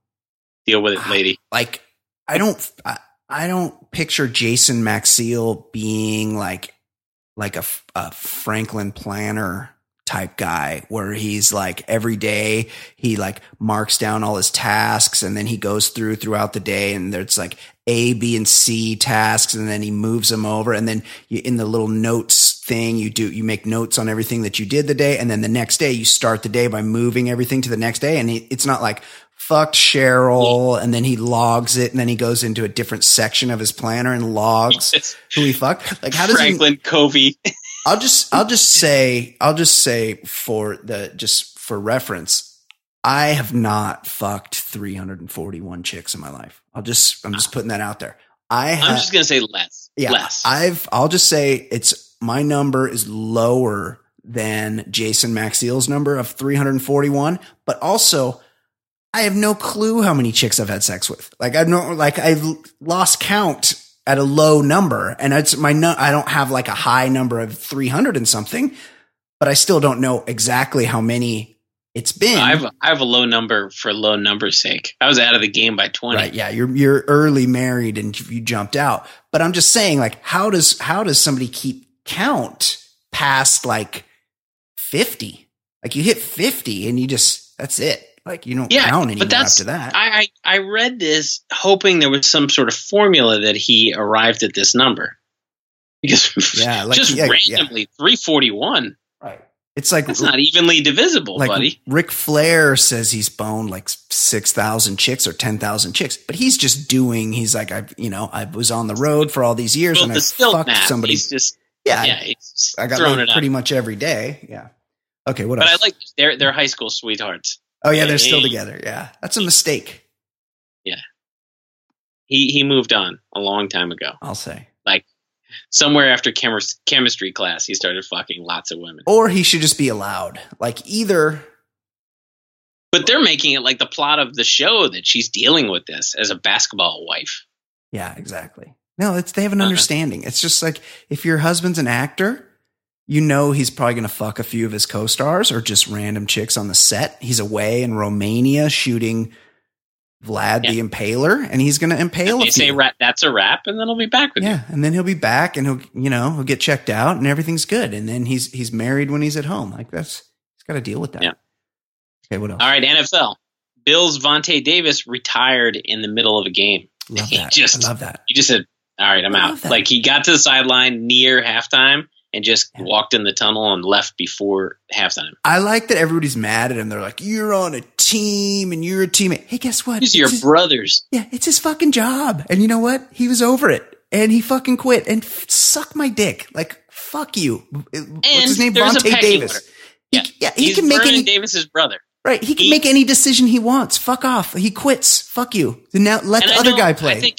deal with it lady like I don't, I, I don't picture Jason Maxiell being like, like a, a Franklin Planner type guy where he's like every day he like marks down all his tasks and then he goes through throughout the day and there's like A, B, and C tasks and then he moves them over and then you, in the little notes thing you do you make notes on everything that you did the day and then the next day you start the day by moving everything to the next day and he, it's not like fucked Cheryl and then he logs it and then he goes into a different section of his planner and logs who he fucked. Like how does he Franklin Covey. I'll just I'll just say I'll just say for the just for reference, I have not fucked 341 chicks in my life. I'll just I'm just putting that out there. I I'm just gonna say less yeah, less I've I'll just say it's my number is lower than Jason Maxiell's number of 341, but also I have no clue how many chicks I've had sex with. Like I know like I've lost count at a low number and it's my no, I don't have like a high number of 300 and something, but I still don't know exactly how many it's been. I have I have a low number for low number's sake. I was out of the game by twenty. Right. Yeah. You're, you're early married and you jumped out. But I'm just saying, like, how does, how does somebody keep count past like 50? Like you hit 50 and you just, that's it. Like you don't Yeah, count but anymore that's- after that. I, I I read this hoping there was some sort of formula that he arrived at this number. Because Yeah, like, just yeah, yeah. randomly 341. It's like, That's not evenly divisible, like buddy. Ric Flair says he's boned like 6,000 chicks or 10,000 chicks, but he's just doing, he's like, I, you know, I was on the road for all these years Well, and I the still fucked math, somebody. he's just Yeah. yeah, just I got laid it pretty out. much every day. Yeah. Okay. What But I like they're they're high school sweethearts. oh yeah. They're Hey. still together. Yeah. That's a mistake. Yeah. He he moved on a long time ago. I'll say. Somewhere after chemis- chemistry class, he started fucking lots of women. Or he should just be allowed. Like either. But they're making it like the plot of the show that she's dealing with this as a basketball wife. Yeah, exactly. No, it's they have an Uh-huh. understanding. It's just like if your husband's an actor, you know he's probably going to fuck a few of his co-stars or just random chicks on the set. He's away in Romania shooting Vlad the Impaler, and he's going to impale They a say ra- that's a wrap, and then I'll be back with you. Yeah, and then he'll be back, and he'll you know he'll get checked out, and everything's good, and then he's he's married when he's at home. Like that's he's got to deal with that. Yeah. Okay, what else? All right, NFL. Bills Vontae Davis retired in the middle of a game. Love he that. just- I love that. He just said, "All right, I'm out." that. Like he got to the sideline near halftime, and just walked in the tunnel and left before halftime. I like that everybody's mad at him. They're like, "You're on a team, and you're a teammate." Hey, guess what? These are your his- brothers. yeah, it's his fucking job. And you know what? He was over it, and he fucking quit. And f- suck my dick. Like, fuck you. What's his name? Vontae Davis. order. He, Yeah. yeah, he He's can make any Davis's brother. right. He can he- make any decision he wants. Fuck off. He quits. Fuck you. Then now let And the I other know- guy play. I think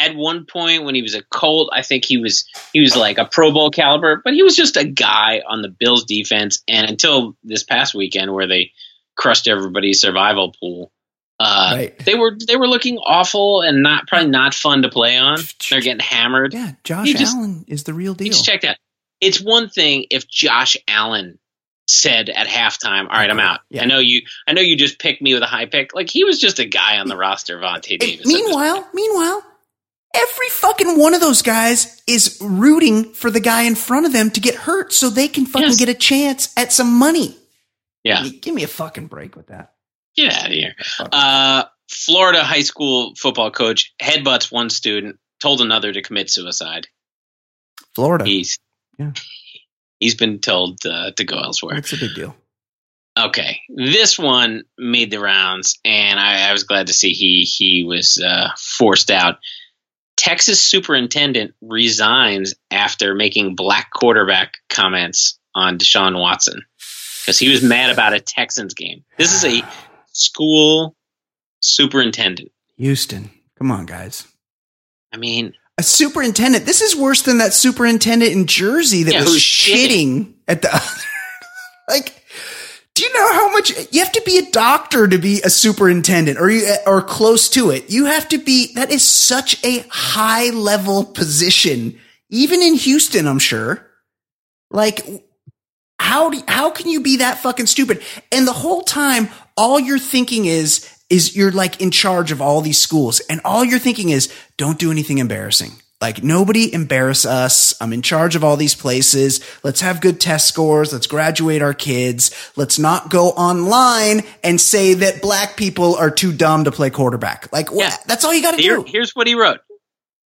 at one point when he was a Colt, I think he was he was like a Pro Bowl caliber, but he was just a guy on the Bills defense. And until this past weekend, where they crushed everybody's survival pool, uh, Right. they were they were looking awful and not probably not fun to play on. They're getting hammered. yeah, Josh just- Allen is the real deal. Just check that. It's one thing if Josh Allen said at halftime, "All right, I'm out." Yeah. I know you. I know you just picked me with a high pick. Like he was just a guy on the roster, Vontae And Davis. meanwhile, meanwhile, every fucking one of those guys is rooting for the guy in front of them to get hurt so they can fucking Yes. get a chance at some money. yeah, Give me- Give me a fucking break with that. get out of here. Uh, Florida high school football coach headbutts one student, told another to commit suicide. Florida. He's Yeah. he's been told uh, to go elsewhere. What's a big deal? Okay, this one made the rounds, and I, I was glad to see he he was uh, forced out. Texas superintendent resigns after making black quarterback comments on Deshaun Watson because he was mad about a Texans game. This is a school superintendent. Houston. Come on, guys. I mean, A superintendent. This is worse than that superintendent in Jersey that Yeah, was who's shitting at the. like, do you know how much you have to be a doctor to be a superintendent, or you or close to it? You have to be. That is such a high level position, even in Houston. I'm sure. Like, how do how can you be that fucking stupid? And the whole time, all you're thinking is is you're like in charge of all these schools, and all you're thinking is don't do anything embarrassing. Like nobody embarrass us. I'm in charge of all these places. Let's have good test scores. Let's graduate our kids. Let's not go online and say that black people are too dumb to play quarterback. Like what? Yeah. That's all you got to here, do. here's what he wrote.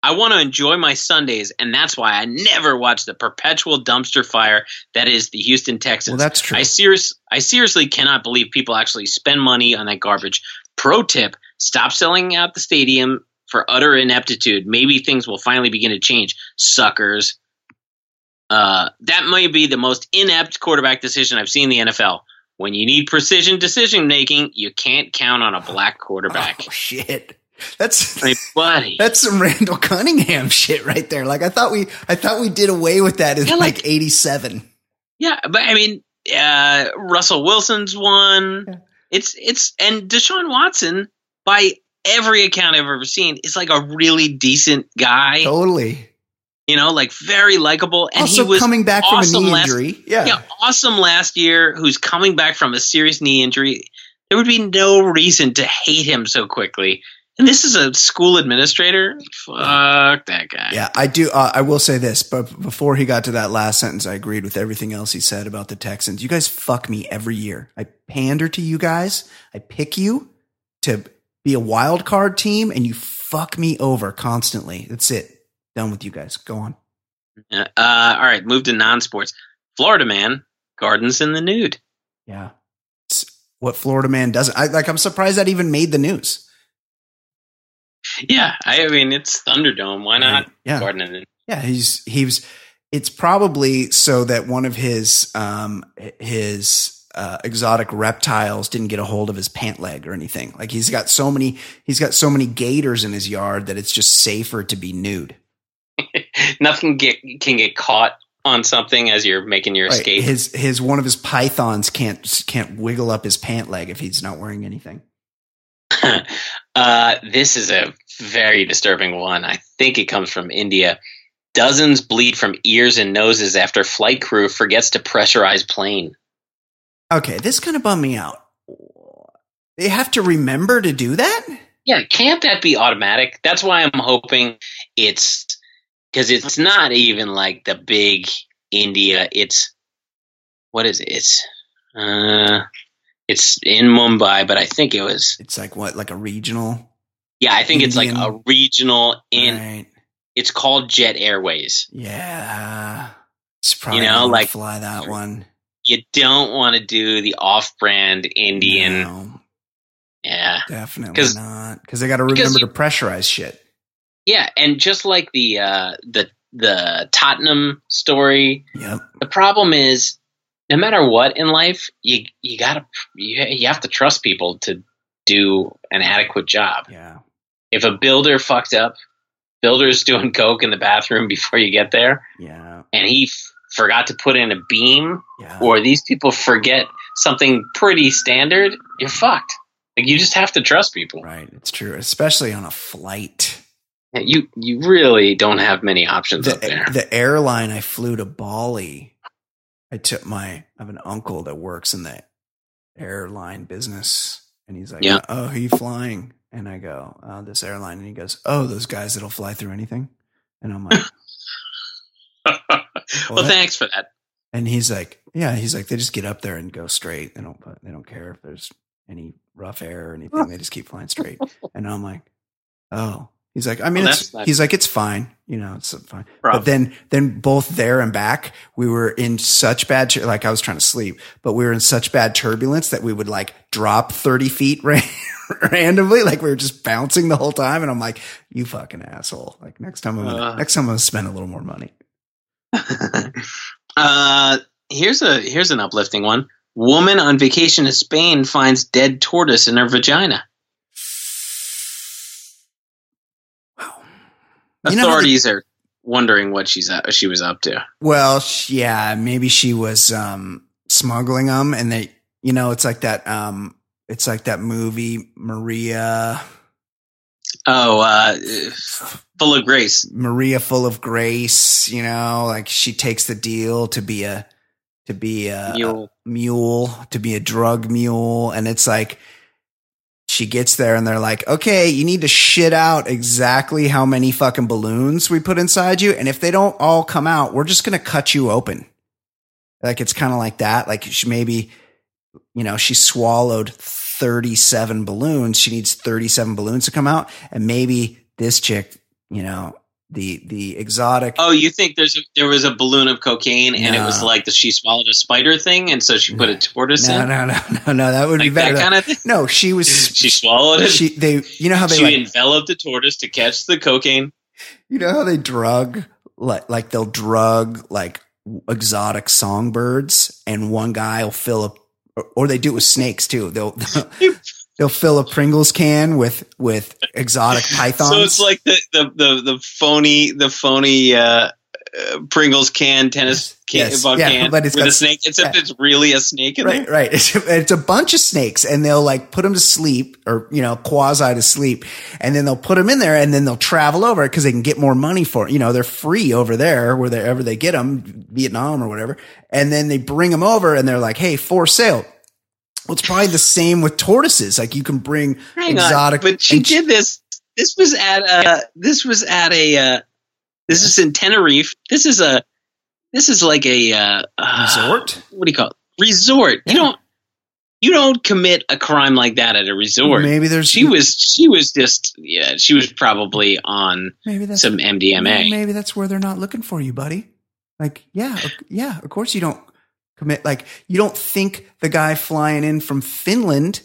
I want to enjoy my Sundays, and that's why I never watch the perpetual dumpster fire that is the Houston Texans. Well, that's true. I serious, I seriously cannot believe people actually spend money on that garbage. Pro tip: Stop selling out the stadium for utter ineptitude. Maybe things will finally begin to change, suckers. Uh, that may be the most inept quarterback decision I've seen in the NFL. When you need precision decision making, you can't count on a black quarterback. Oh shit. That's I mean, buddy. That's some Randall Cunningham shit right there. Like I thought we, I thought we did away with that in Yeah, like, like- '87. Yeah, but I mean, uh, Russell Wilson's one. Yeah. It's it's and Deshaun Watson, by every account I've ever seen, is like a really decent guy. Totally. You know, like very likable, and also he was coming back awesome from a knee last- injury. Yeah. yeah, awesome last year. Who's coming back from a serious knee injury? There would be no reason to hate him so quickly. And this is a school administrator. Fuck that guy. Yeah, I do. Uh, I will say this, but before he got to that last sentence, I agreed with everything else he said about the Texans. You guys fuck me every year. I pander to you guys. I pick you to be a wild card team, and you fuck me over constantly. That's it. Done with you guys. Go on. Uh, all right, move to non-sports. Florida man gardens in the nude. Yeah. It's what Florida man doesn't. I like. I'm surprised that even made the news. Yeah, I mean it's Thunderdome. Why not. Yeah. garden in? Yeah, he's he's. It's probably so that one of his um his uh, exotic reptiles didn't get a hold of his pant leg or anything. Like he's got so many he's got so many gators in his yard that it's just safer to be nude. Nothing get can get caught on something as you're making your Right. escape. His his one of his pythons can't can't wiggle up his pant leg if he's not wearing anything. uh, this is a very disturbing one. I think it comes from India. Dozens bleed from ears and noses after flight crew forgets to pressurize plane. Okay, this kind of bummed me out. They have to remember to do that. Yeah, can't that be automatic? That's why I'm hoping it's because it's not even like the big India. It's what is it? It's uh, it's in Mumbai, but I think it was It's like what, like a regional. yeah, I think it's like a regional in. right. It's called Jet Airways. Yeah. It's probably You know, like- fly that one. You don't want to do the off-brand Indian. No, Yeah, definitely not. Because they got to remember you- to pressurize shit. yeah, and just like the uh, the the Tottenham story, Yep. the problem is no matter what in life, you you gotta you, you have to trust people to do an adequate job. Yeah. If a builder fucked up, builder's doing coke in the bathroom before you get there, Yeah. and he forgot to put in a beam, Yeah. or these people forget something pretty standard, you're fucked. Like you just have to trust people. right. It's true, especially on a flight. You you really don't have many options up there. The, the airline I flew to Bali, I took my I have an uncle that works in the airline business, and he's like, Yeah. "Oh, who you flying?" And I go, uh, "This airline," and he goes, "Oh, those guys that'll fly through anything." And I'm like, What? thanks for that. and he's like, "Yeah," he's like, "They just get up there and go straight. They don't put, they don't care if there's any rough air or anything. They just keep flying straight." And I'm like, "Oh." He's like, I mean, Well, it's, that's he's like, it's fine, you know, it's fine. But then, then both there and back, we were in such bad, like I was trying to sleep, but we were in such bad turbulence that we would like drop 30 feet ran- randomly. Like we were just bouncing the whole time. And I'm like, you fucking asshole. Like next time I'm gonna, Uh. next time I'm gonna spend a little more money. uh, here's a here's an uplifting one. Woman on vacation in Spain finds dead tortoise in her vagina. Wow. You know Authorities are wondering what she's up, she was up to. Well, yeah, maybe she was um smuggling them and they you know, it's like that um it's like that movie Maria Oh, uh, full of grace. Maria full of grace, you know, like she takes the deal to be a to be a, Mule. a mule, to be a drug mule and it's like she gets there and they're like, "Okay, you need to shit out exactly how many fucking balloons we put inside you and if they don't all come out, we're just going to cut you open." Like it's kind of like that, like she maybe you know, she swallowed 37 balloons. She needs 37 balloons to come out and maybe this chick, you know, the the exotic Oh, you think there's a, there was a balloon of cocaine and it was like that she swallowed a spider thing and so she put a tortoise no, in? no, no, no, no, that would be better. that kind of thing? no, she was She swallowed it. she they you know how they she like enveloped the tortoise to catch the cocaine. you know how they drug like like they'll drug like exotic songbirds and one guy will fill up or, or they do it with snakes too. They'll they'll fill a Pringles can with with exotic pythons. So it's like the the the, the phony the phony uh, uh, Pringles can tennis can, Yes. Yeah, can but it's with got- a snake, except yeah. it's really a snake in Right, there. right. It's, it's a bunch of snakes and they'll like put them to sleep or, you know, quasi to sleep. And then they'll put them in there and then they'll travel over because they can get more money for it. You know, they're free over there wherever they get them, Vietnam or whatever. And then they bring them over and they're like, Hey, for sale. Well, it's probably the same with tortoises. Like you can bring Hang exotic. on, but she did this. This was at a. This was at a. Uh, this is in Tenerife. This is a. This is like a uh, uh, resort. What do you call it? Resort. Yeah. You don't. You don't commit a crime like that at a resort. Maybe there's, She was. She was just. Yeah. She was probably on maybe that's some MDMA. Maybe that's where they're not looking for you, buddy. Like, yeah, yeah, of course you don't commit. Like, you don't think the guy flying in from Finland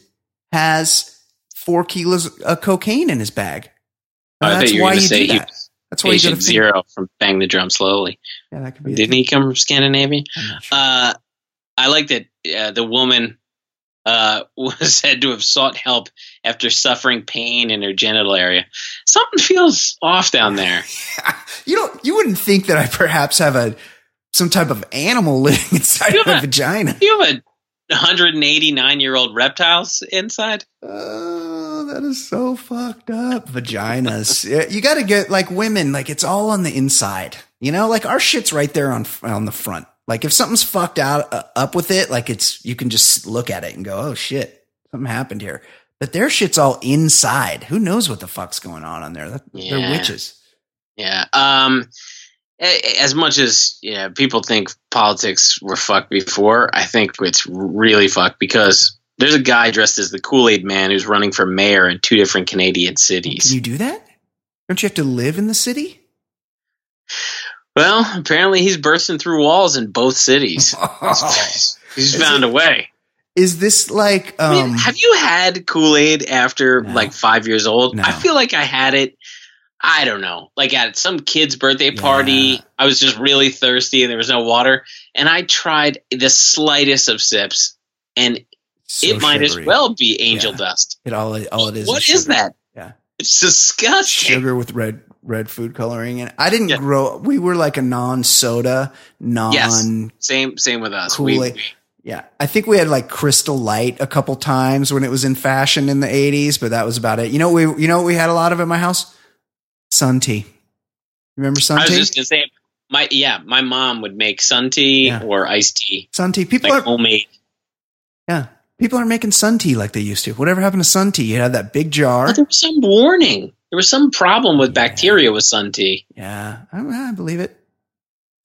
has four kilos of cocaine in his bag. I that's you why you do that. was That's why patient zero from Bang the Drum Slowly. Yeah, that could be. Didn't he come from Scandinavia? Sure. Uh, I like that uh, the woman uh, was said to have sought help after suffering pain in her genital area. Something feels off down there. you don't. You wouldn't think that I perhaps have a some type of animal living inside my a- vagina. You have a 189 year old reptiles inside. Oh, that is so fucked up. Vaginas. You got to get like women. Like it's all on the inside. You know, like our shit's right there on on the front. Like if something's fucked out uh, up with it, like it's you can just look at it and go, "Oh shit, something happened here." But their shit's all inside. Who knows what the fuck's going on on there? That, They're witches. Yeah. Um, as much as yeah, people think politics were fucked before, I think it's really fucked because there's a guy dressed as the Kool Aid Man who's running for mayor in two different Canadian Can cities. you do that? Don't you have to live in the city? Well, apparently he's bursting through walls in both cities. he's found it- a way. Is this like I um mean, have you had Kool Aid after No. like five years old? No. I feel like I had it. I don't know, like at some kid's birthday party. Yeah. I was just really thirsty and there was no water, and I tried the slightest of sips, and so it might as well be angel Yeah. dust. It all all it is. What is is that? Yeah. It's disgusting. Sugar with red red food coloring and I didn't Yeah. grow we were like a non soda, non Yes. Same, same with us. Kool-Aid. We, Yeah. I think we had like Crystal Light a couple times when it was in fashion in the 80s, but that was about it. You know we you know what we had a lot of at my house? Sun tea. Remember sun I was just gonna say, my yeah, my mom would make sun tea Yeah. or iced tea, sun tea. People like are homemade. yeah. People aren't making sun tea like they used to. Whatever happened to sun tea? You had that big jar. But there was some warning. There was some problem with bacteria with sun tea. Yeah, I, I believe it.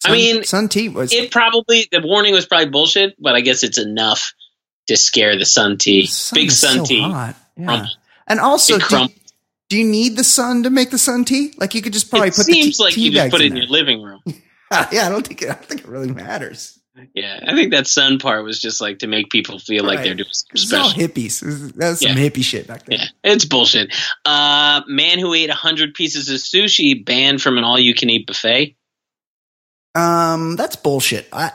I mean, sun tea was It probably the warning was probably bullshit, but I guess it's enough to scare the sun tea. sun Big sun so tea. hot. Yeah. Crumble. And also, do, do you need the sun to make the sun tea? Like you could just probably it put seems the tea, like tea you just put it in there. your living room. yeah, I don't think it, I don't think it really matters. Yeah, I think that sun part was just like to make people feel like they're doing something It's all special. hippies. That's some Yeah. hippie shit back then. Yeah, it's bullshit. Uh, man who ate hundred pieces of sushi banned from an all-you-can-eat buffet. Um, that's bullshit. I,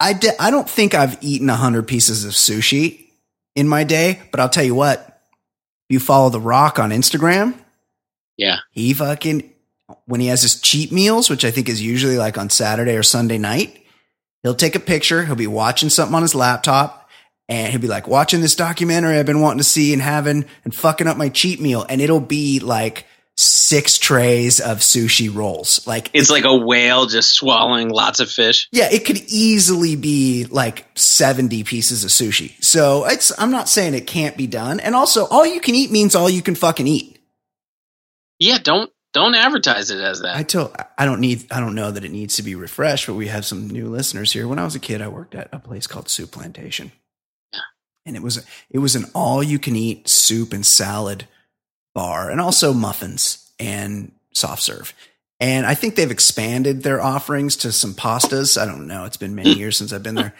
I, di- I don't think I've eaten a hundred pieces of sushi in my day, but I'll tell you what. You follow The Rock on Instagram, Yeah, he fucking when he has his cheat meals, which I think is usually like on Saturday or Sunday night, he'll take a picture. He'll be watching something on his laptop, and he'll be like, "Watching this documentary I've been wanting to see and having and fucking up my cheat meal," and it'll be like six trays of sushi rolls. Like it's like a whale just swallowing lots of fish. yeah, it could easily be like 70 pieces of sushi. So it's, I'm not saying it can't be done. And also, all you can eat means all you can fucking eat. Yeah, don't don't advertise it as that. I tell, I don't need, I don't know that it needs to be refreshed, but we have some new listeners here. When I was a kid, I worked at a place called Soup Plantation. Yeah. And it was, it was an all you can eat soup and salad bar and also muffins and soft serve. And I think they've expanded their offerings to some pastas. I don't know. It's been many years since I've been there.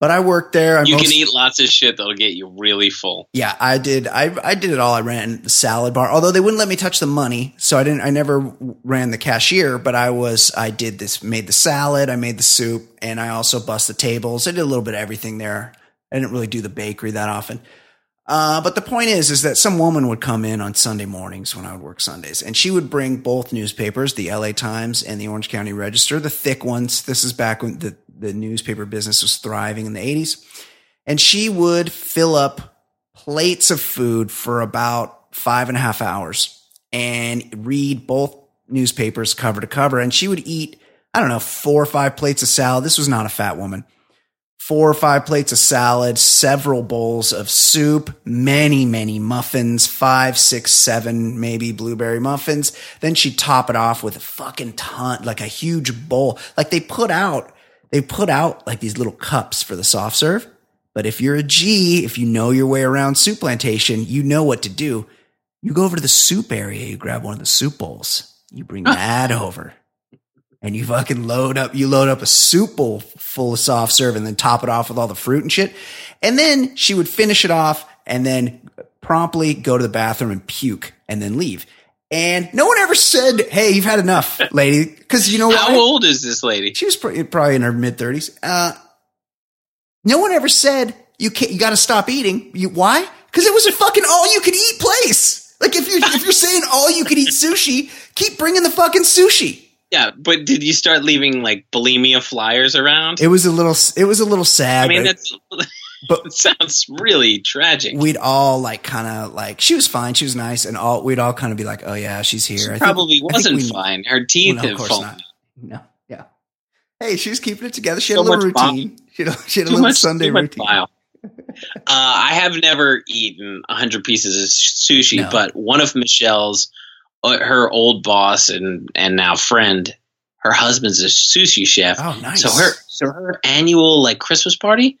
But I worked there. I you most- can eat lots of shit that'll get you really full. yeah, I did. I I did it all. I ran the salad bar, although they wouldn't let me touch the money, so I didn't. I never ran the cashier, but I was. I did this. Made the salad. I made the soup, and I also bust the tables. I did a little bit of everything there. I didn't really do the bakery that often. Uh, but the point is, is that some woman would come in on Sunday mornings when I would work Sundays, and she would bring both newspapers, the LA Times and the Orange County Register, the thick ones. This is back when the, the newspaper business was thriving in the 80s. And she would fill up plates of food for about five and a half hours and read both newspapers cover to cover. And she would eat, I don't know, four or five plates of salad. This was not a fat woman four or five plates of salad, several bowls of soup, many, many muffins, five, six, seven, maybe blueberry muffins. Then she'd top it off with a fucking ton, like a huge bowl. Like they put out, they put out like these little cups for the soft serve. But if you're a G, if you know your way around soup plantation, you know what to do. You go over to the soup area, you grab one of the soup bowls, you bring that over and you fucking load up, you load up a soup bowl full of soft serve and then top it off with all the fruit and shit. And then she would finish it off and then promptly go to the bathroom and puke and then leave. And no one ever said, Hey, you've had enough, lady. Cause you know How what? old is this lady? She was pr- probably in her mid thirties. Uh, no one ever said you can't, you got to stop eating. You, why? Cause it was a fucking all you could eat place. Like if you're, if you're saying all you could eat sushi, keep bringing the fucking sushi. Yeah, but did you start leaving like bulimia flyers around? It was a little, it was a little sad. I mean, that's but- it sounds really tragic. we'd all like kind of like she was fine, she was nice, and all we'd all kind of be like, "Oh yeah, she's here." She I probably think wasn't we- fine. Her teeth Well, no, of have course fallen. not. No, yeah. Hey, she's keeping it together. She had So a little routine. She had a, she had a little much, Sunday routine. uh, I have never eaten hundred pieces of sushi, No. but one of Michelle's, uh, her old boss and and now friend, her husband's a sushi chef. Oh, nice. So her so her annual like Christmas party,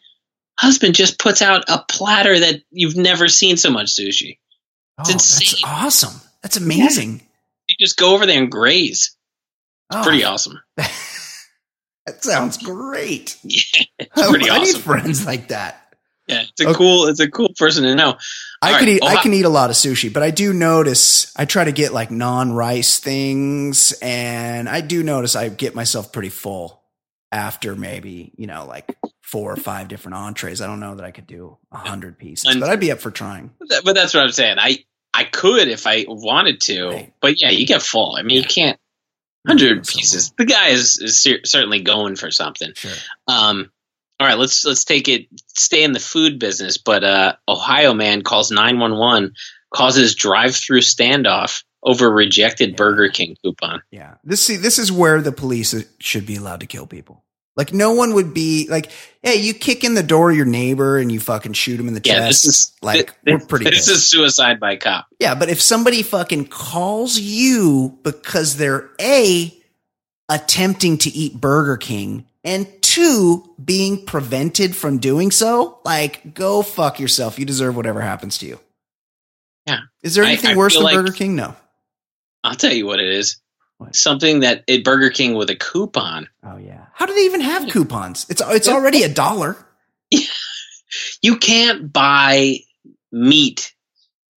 husband just puts out a platter that you've never seen so much sushi. oh, it's that's insane. awesome. That's amazing. You just go over there and graze. Oh, Pretty awesome. that sounds great. Yeah, it's pretty I need awesome. friends like that. Yeah, it's a Okay. cool. It's a cool person to know. I All could right, eat. I can eat a lot of sushi, but I do notice I try to get like non-rice things, and I do notice I get myself pretty full after maybe you know like four or five different entrees. I don't know that I could do a hundred pieces, but I'd be up for trying. But that's what I'm saying. I I could if I wanted to, Right. but yeah, you get full. I mean, you can't. Hundred pieces. The guy is, is cer- certainly going for something. Sure. Um, all right, let's let's take it. Stay in the food business, but uh, Ohio man calls nine one one, causes drive-through standoff over rejected Yeah. Burger King coupon. Yeah. This see this is where the police should be allowed to kill people. Like no one would be like, hey, you kick in the door of your neighbor and you fucking shoot him in the Yeah, chest. this is like thi- we're pretty. This pissed. is suicide by cop. Yeah, but if somebody fucking calls you because they're A, attempting to eat Burger King, and two, being prevented from doing so, like, go fuck yourself. You deserve whatever happens to you. Yeah. Is there anything I worse than like- Burger King? No. I'll tell you what it is. What? Something that at Burger King with a coupon. Oh yeah. How do they even have coupons? It's it's already a dollar. You can't buy meat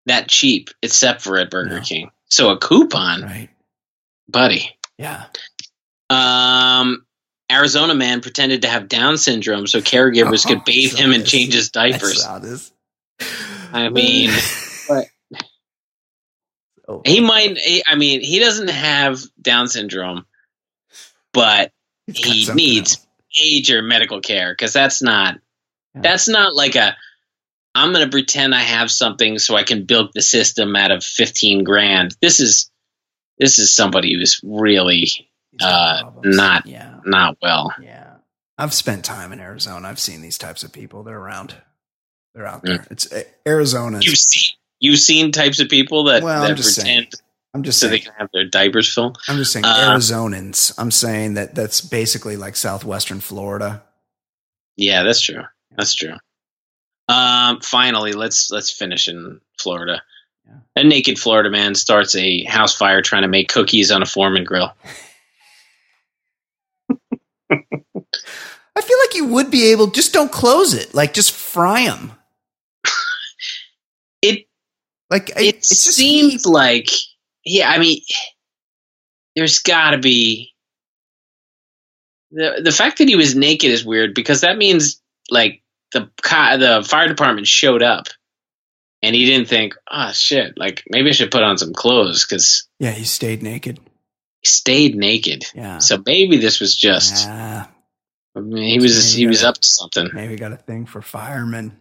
that cheap except for at Burger No. King. So a coupon, Right. buddy. Yeah. Um, Arizona man pretended to have Down syndrome so caregivers Oh, could bathe saw him and change his diapers. this. I mean, but- Oh, He might. I mean, he doesn't have Down syndrome, but he needs else. major medical care because that's not. Yeah. That's not like a. I'm going to pretend I have something so I can build the system out of fifteen grand. This is. This is somebody who's really uh, not- Yeah. not well. Yeah. I've spent time in Arizona. I've seen these types of people. They're around. They're out Mm. there. It's uh, Arizona. You've seen you've seen types of people that, Well, that pretend I'm just so they can have their diapers full. I'm just saying Uh, Arizonans. I'm saying that that's basically like southwestern Florida. Yeah, that's true. That's true. Um, finally, let's let's finish in Florida. Yeah. A naked Florida man starts a house fire trying to make cookies on a Foreman grill. I feel like you would be able. Just don't close it. Like just fry them. It Like it seems like yeah. I mean, there's got to be the the fact that he was naked is weird because that means like the the fire department showed up and he didn't think, oh shit, like maybe I should put on some clothes because Yeah, he stayed naked. he stayed naked. Yeah. So maybe this was just Yeah, I mean, he was Maybe he was gotta- up to something. maybe got a thing for firemen.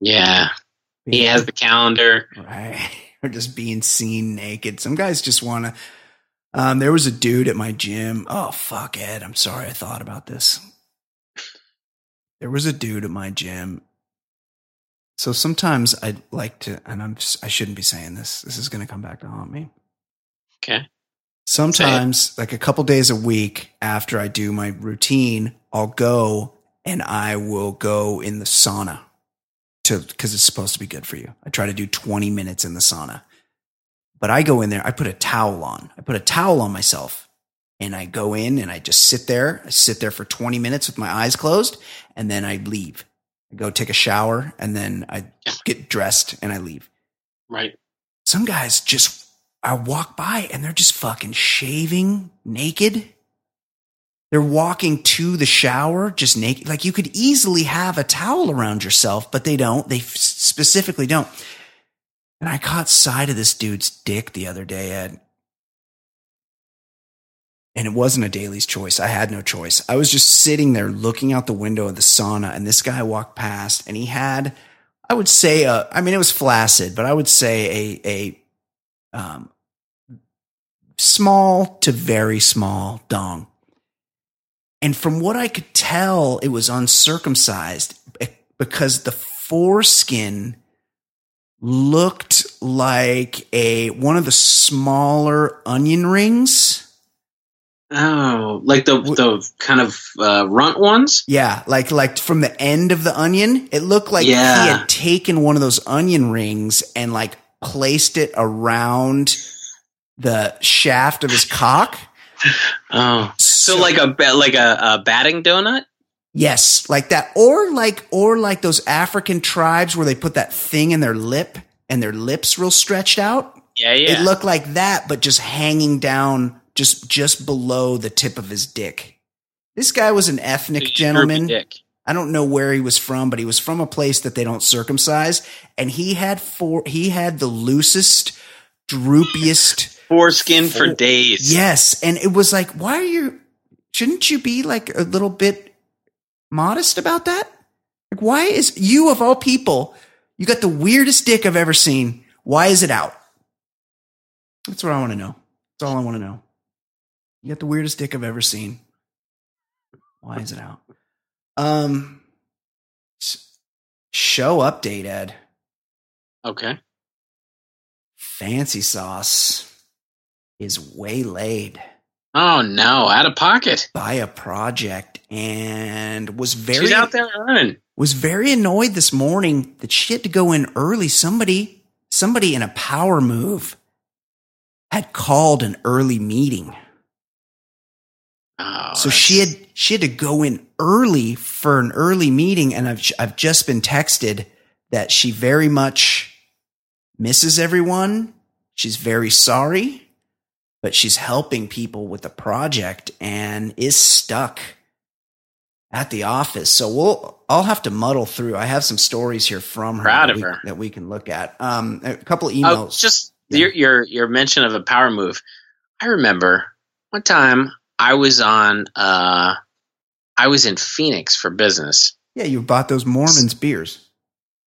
Yeah, he has the calendar. right or just being seen naked. Some guys just want to um there was a dude at my gym. Oh fuck ed. I'm sorry i thought about this. There was a dude at my gym. So sometimes i'd like to and i'm i shouldn't be saying this. This is going to come back to haunt me. Okay, sometimes like a couple days a week after i do my routine i'll go and i will go in the sauna to because it's supposed to be good for you. I try to do 20 minutes in the sauna. But i go in there i put a towel on. I put a towel on myself and i go in and i just sit there. I sit there for 20 minutes with my eyes closed and then i leave. I go take a shower and then i get dressed and i leave. Right. some guys just I walk by and they're just fucking shaving naked. They're walking to the shower just naked. Like you could easily have a towel around yourself, but they don't. They specifically don't. And I caught sight of this dude's dick the other day, Ed. And it wasn't a daily's choice. I had no choice. I was just sitting there looking out the window of the sauna, and this guy walked past, and he had, I would say, a, I mean, it was flaccid, but I would say a a um, small to very small dong. And from what I could tell, it was uncircumcised because the foreskin looked like a one of the smaller onion rings. Oh, like the the kind of uh, runt ones. Yeah, like like from the end of the onion, it looked like he had taken one of those onion rings and like placed it around the shaft of his cock. Oh, so, like a like a, a batting donut. Yes, like that, or like or like those African tribes where they put that thing in their lip and their lips real stretched out. Yeah, yeah. It looked like that, but just hanging down, just just below the tip of his dick. This guy was an ethnic gentleman. I don't know where he was from, but he was from a place that they don't circumcise, and he had four. He had the loosest, droopiest. Foreskin for days. Yes, and it was like, why are you? Shouldn't you be like a little bit modest about that? Like, why is you of all people? You got the weirdest dick I've ever seen. Why is it out? That's what I want to know. That's all I want to know. You got the weirdest dick I've ever seen. Why is it out? Um, show update, Ed. Okay. Fancy sauce is waylaid Oh no, out of pocket. by a project and was very She's out there running. was very annoyed this morning that she had to go in early. Somebody somebody in a power move had called an early meeting. Oh, So she had she had to go in early for an early meeting, and I've I've just been texted that she very much misses everyone. She's very sorry, but she's helping people with the project and is stuck at the office. So we'll I'll have to muddle through. I have some stories here from her, Proud that, of we, her. that we can look at. Um, a couple of Oh, emails. just Yeah. your your your mention of a power move. I remember one time I was on uh I was in Phoenix for business. yeah, you bought those Mormons beers.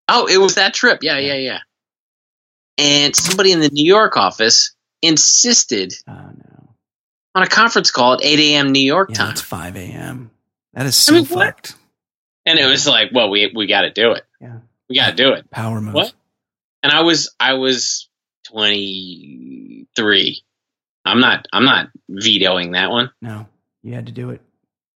Oh, it was that trip. Yeah, yeah, yeah. And somebody in the New York office insisted Oh no. on a conference call at 8 a.m. New York Yeah, time. it's 5 a.m. That is so mean, what? fucked. And it was like, well, we we got to do it. Yeah. We got to do it. Power move. What? And I was I was 23. I'm not I'm not vetoing that one. No, you had to do it.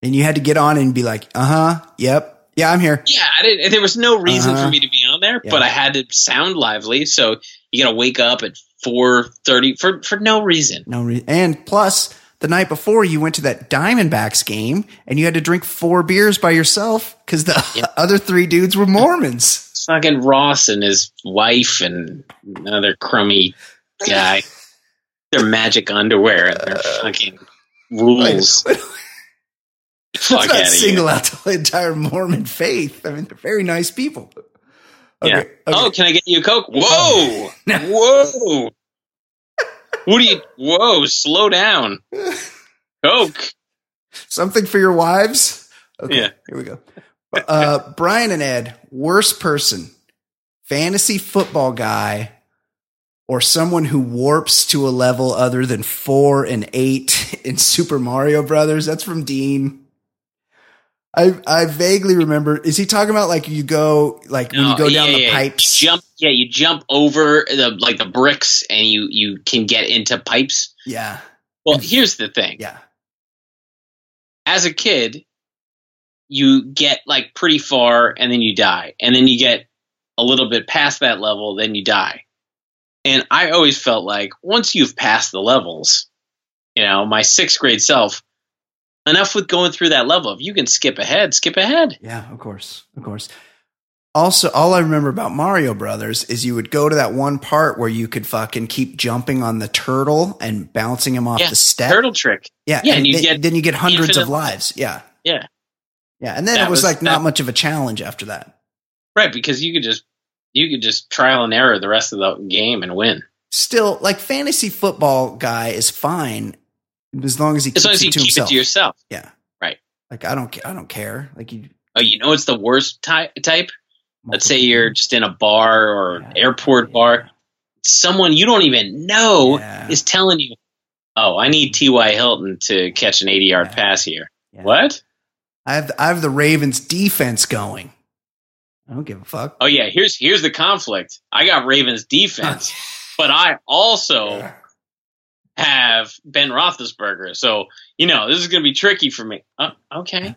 And you had to get on and be like, uh huh, yep, yeah, I'm here. Yeah, I didn't. There was no reason Uh-huh. for me to be on there, Yeah. but I had to sound lively. So you got to wake up at 4:30 for for no reason. No re- And plus, the night before, you went to that Diamondbacks game and you had to drink four beers by yourself because the Yeah. other three dudes were Mormons. Fucking Ross and his wife and another crummy guy. Their magic underwear and their uh, fucking rules. Let's Fuck not out of single here. out the entire Mormon faith. I mean, they're very nice people. Yeah. Okay, Oh, can I get you a coke? Whoa, whoa. What do you? Whoa, slow down. Coke. Something for your wives? Okay, Yeah. here we go. Uh, Brian and Ed, worst person, fantasy football guy, or someone who warps to a level other than four and eight in Super Mario Brothers. That's from Dean. I I vaguely remember. Is he talking about like you go like when you No, go down yeah, the yeah, pipes? You jump. Yeah, you jump over the like the bricks, and you you can get into pipes. Yeah, Well, here's the thing. yeah, As a kid, you get like pretty far, and then you die, and then you get a little bit past that level, then you die. And I always felt like once you've passed the levels, you know, my sixth grade self, enough with going through that level. If you can skip ahead, skip ahead. yeah. Of course, of course. Also, all I remember about Mario Brothers is you would go to that one part where you could fucking keep jumping on the turtle and bouncing him off Yeah, the step. Turtle trick. Yeah, Yeah, and, and you then, get then you get hundreds of lives. Yeah, Yeah. yeah, and then That it was, was- like not much of a challenge after that. Right, because you could just you could just trial and error the rest of the game and win. Still, like fantasy football guy is fine as long as he keeps As long as you it to keep himself. it to yourself. yeah, Right. Like I don't, I don't care. Like you, Oh, you know it's the worst ty- type? Let's say you're just in a bar or Yeah, airport yeah. bar. Someone you don't even know Yeah. is telling you, "Oh, I need T.Y. Hilton to catch an 80-yard Yeah. pass here." What? I have, I have the Ravens defense going. I don't give a fuck. Oh yeah, here's here's the conflict. I got Ravens defense, but I also have Ben Roethlisberger. So you know this is going to be tricky for me. Oh, okay.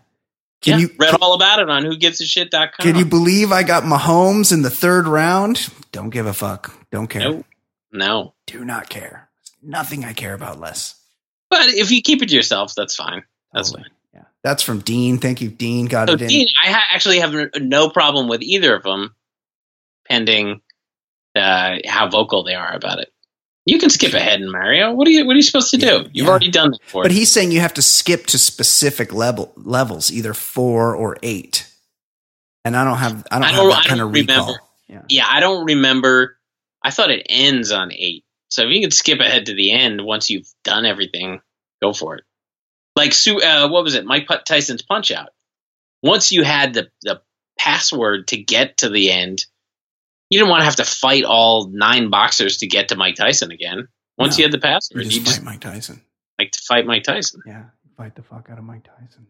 Can yeah, you read all about it on WhoGetsAshit.com? Can you believe I got Mahomes in the third round? Don't give a fuck. Don't care. No, no. Do not care. Nothing I care about less. But if you keep it to yourself, that's fine. That's Totally. fine. Yeah, that's from Dean. Thank you, Dean. Got So it in. Dean, I ha- actually have no problem with either of them, pending uh, how vocal they are about it. You can skip ahead in Mario. What are you What are you supposed to do? Yeah, You've yeah. already done that for. But he's saying you have to skip to specific level levels, either four or eight. And I don't have I don't, I don't- have that I kind don't of recall. remember. Yeah. yeah, I don't remember. I thought it ends on eight. So if you can skip ahead to the end once you've done everything, go for it. Like Sue, uh, what was it? Mike Tyson's Punch Out. Once you had the the password to get to the end, you didn't want to have to fight all nine boxers to get to Mike Tyson again. Once No. you had the You password, just you fight just Mike Tyson. like to fight Mike Tyson. Yeah. Fight the fuck out of Mike Tyson.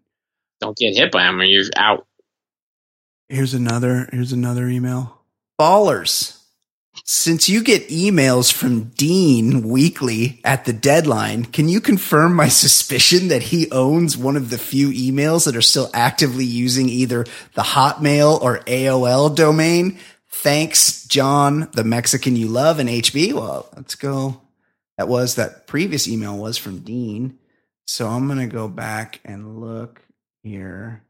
Don't get hit by him or you're out. Here's another here's another email. Ballers. Since you get emails from Dean weekly at the deadline, can you confirm my suspicion that he owns one of the few emails that are still actively using either the Hotmail or AOL domain? Thanks, John, the Mexican you love, and HB. Well, let's go. That was that previous email was from Dean. So I'm going to go back and look here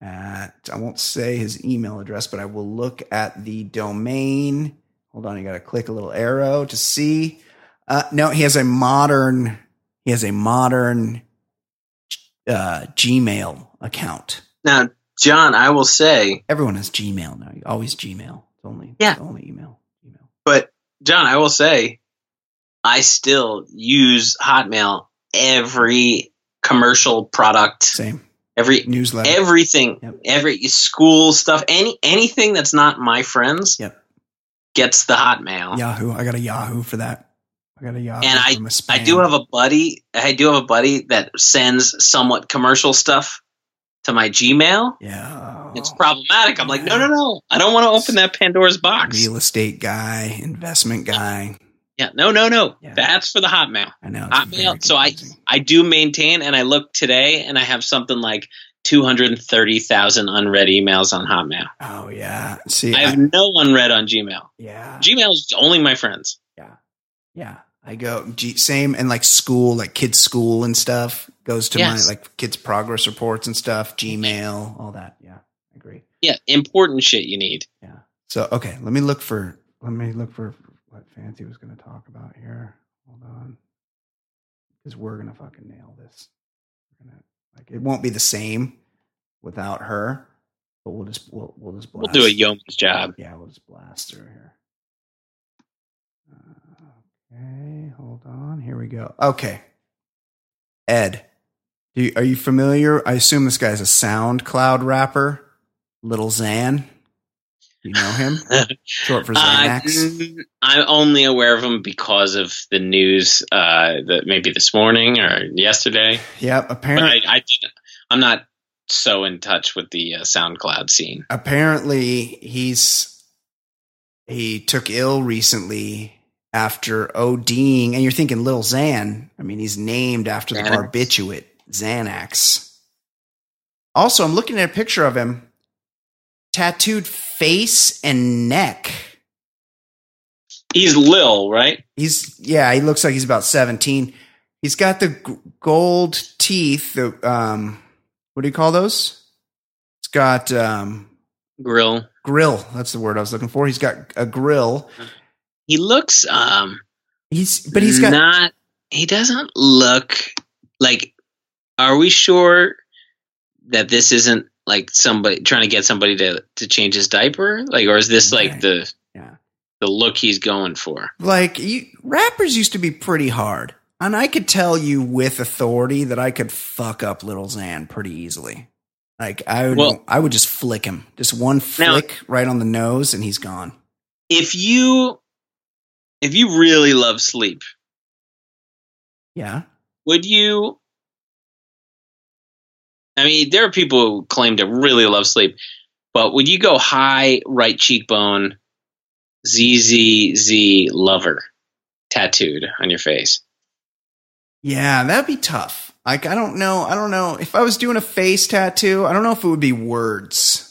at, I won't say his email address, but I will look at the domain. Hold on, you got to click a little arrow to see. Uh, no, he has a modern, he has a modern uh, Gmail account. Now, John, I will say, Everyone has Gmail now. You always Gmail. It's only, Yeah. it's only email. Email. but John, I will say, I still use Hotmail every commercial product, Same every newsletter. everything, Yep. every school stuff, any anything that's not my friends Yep. gets the Hotmail. Yahoo. I got a Yahoo for that. I got a Yahoo. And my I do have a buddy. I do have a buddy that sends somewhat commercial stuff to my Gmail. yeah. It's problematic. I'm like, no, no, no. I don't want to open that Pandora's box. real estate guy, investment guy. Yeah, no, no, no. Yeah. That's for the Hotmail. I know. Hotmail. So I. I do maintain, and I look today, and I have something like 230,000 unread emails on Hotmail. Oh yeah. See, I I, have no unread on Gmail. yeah, Gmail is only my friends. yeah, yeah. I go G, same and like school, like kids' school and stuff goes to Yes. my like kids' progress reports and stuff. Gmail, all that. Yeah, I agree. Yeah, important shit you need. Yeah. So okay, let me look for let me look for what Fancy was going to talk about here. Hold on, because we're gonna fucking nail this. We're gonna like it won't be the same without her, but we'll just we'll we'll just We'll do a yeoman's job. Yeah, we'll just blast through here. Uh, okay, hold on. Here we go. Okay, Ed, you, are you familiar? I assume this guy's a SoundCloud rapper, Little Xan. You know him? Short for Uh, Xanax. n- I'm only aware of him because of the news uh, that maybe this morning or yesterday. yep. But Apparently, I, I, I'm not so in touch with the uh, SoundCloud scene. apparently he's he took ill recently after ODing, and you're thinking Little Xan. I mean, he's named after the Xanax. barbiturate Xanax. Also, I'm looking at a picture of him, tattooed face and neck. He's Lil, right? He's yeah, he looks like he's about 17. He's got the g- gold teeth. The um, what do you call those? It's got um, Grill. grill. That's the word I was looking for. He's got a grill. He looks um He's but he's got not he doesn't look like are we sure that this isn't like somebody trying to get somebody to to change his diaper? Like or is this like Right. the yeah. the look he's going for? Like you, rappers used to be pretty hard, and I could tell you with authority that I could fuck up Little Xan pretty easily. Like I would, Well- I would just flick him, just one Now- flick right on the nose, and he's gone. If you if you really love sleep, Yeah, would you I mean, there are people who claim to really love sleep, but would you go high right cheekbone ZZZ lover tattooed on your face? yeah, that'd be tough. Like I don't know, I don't know if I was doing a face tattoo. I don't know if it would be words.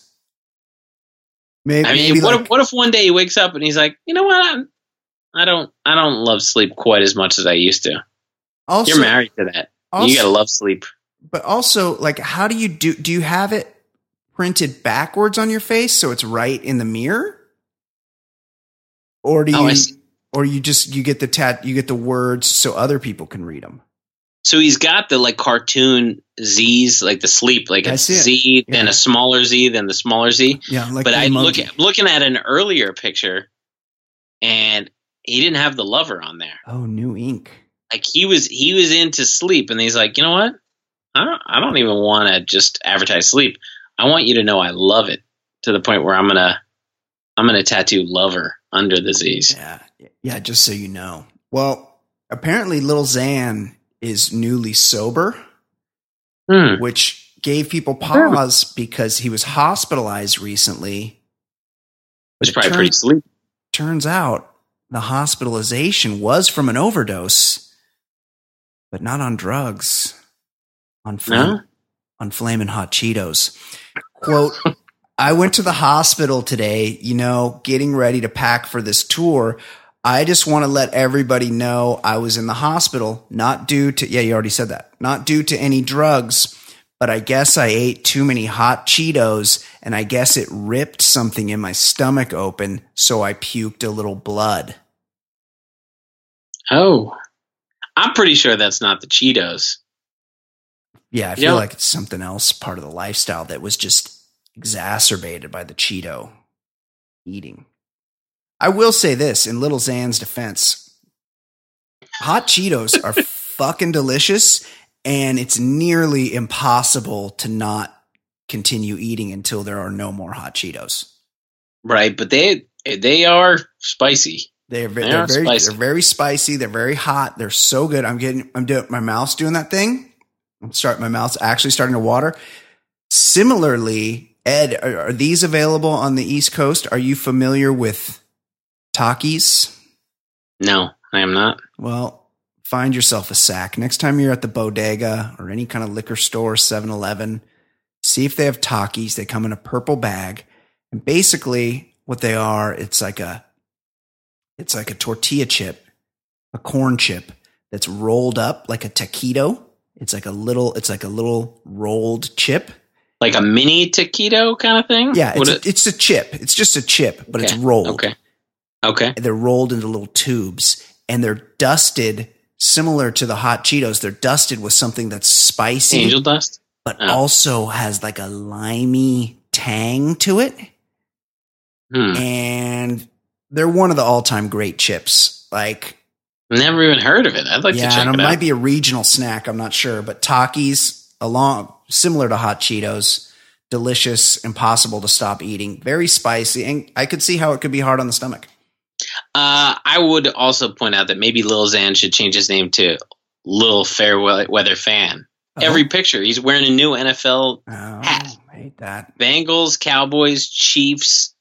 Maybe, I mean, maybe what like, if what if one day he wakes up and he's like, you know what, I'm, I don't I don't love sleep quite as much as I used to. Also, You're married to that. Also, you gotta love sleep. But also, like, how do you do? Do you have it printed backwards on your face so it's right in the mirror, or do Oh, you, or you just you get the tat you get the words so other people can read them? So he's got the like cartoon Z's, like the sleep, like a it. Z, then a smaller Z, then the smaller Z. Yeah, like but the I look looking at an earlier picture, and he didn't have the lover on there. oh, new ink. Like he was he was into sleep, and he's like, you know what? I don't I don't even want to just advertise sleep. I want you to know I love it to the point where I'm gonna I'm gonna tattoo lover under the Z's. Yeah, yeah. Just so you know. Well, apparently, little Xan is newly sober. Hmm. which gave people pause because he was hospitalized recently. Which It probably turn- pretty sleep. Turns out the hospitalization was from an overdose, but not on drugs. On flame, No? on flaming hot Cheetos. Quote, I went to the hospital today, you know, getting ready to pack for this tour. I just want to let everybody know I was in the hospital, not due to, yeah, you already said that, not due to any drugs, but I guess I ate too many hot Cheetos and I guess it ripped something in my stomach open. So I puked a little blood. Oh, I'm pretty sure that's not the Cheetos. Yeah, I feel know- like it's something else, part of the lifestyle that was just exacerbated by the Cheeto eating. I will say this in Little Xan's defense hot Cheetos are fucking delicious, and it's nearly impossible to not continue eating until there are no more hot Cheetos. Right, but they they are spicy. They're, They they're very spicy. they're very spicy. They're very hot. They're so good. I'm getting I'm doing my mouth's doing that thing. I'm start my mouth's actually starting to water. Similarly, Ed, are, are these available on the East Coast? Are you familiar with Takis? No, I am not. Well, find yourself a sack. Next time you're at the bodega or any kind of liquor store, 7 Eleven, see if they have Takis. They come in a purple bag. And basically, what they are, it's like a it's like a tortilla chip, a corn chip that's rolled up like a taquito. It's like a little, it's like a little rolled chip. Like a mini taquito kind of thing. Yeah, it's a, it's a chip. It's just a chip, but it's rolled. Okay. Okay. And they're rolled into little tubes and they're dusted similar to the hot Cheetos. They're dusted with something that's spicy, Angel dust. but Oh. also has like a limey tang to it. Hmm. And they're one of the all time great chips. Like, Never even heard of it. I'd like yeah, to check and it it out. might be a regional snack. I'm not sure, but Takis, along similar to hot Cheetos, delicious, impossible to stop eating, very spicy, and I could see how it could be hard on the stomach. Uh, I would also point out that maybe Lil Xan should change his name to Lil Fairweather weather Fan. Every picture, he's wearing a new NFL oh, hat. I hate that. Bengals, Cowboys, Chiefs,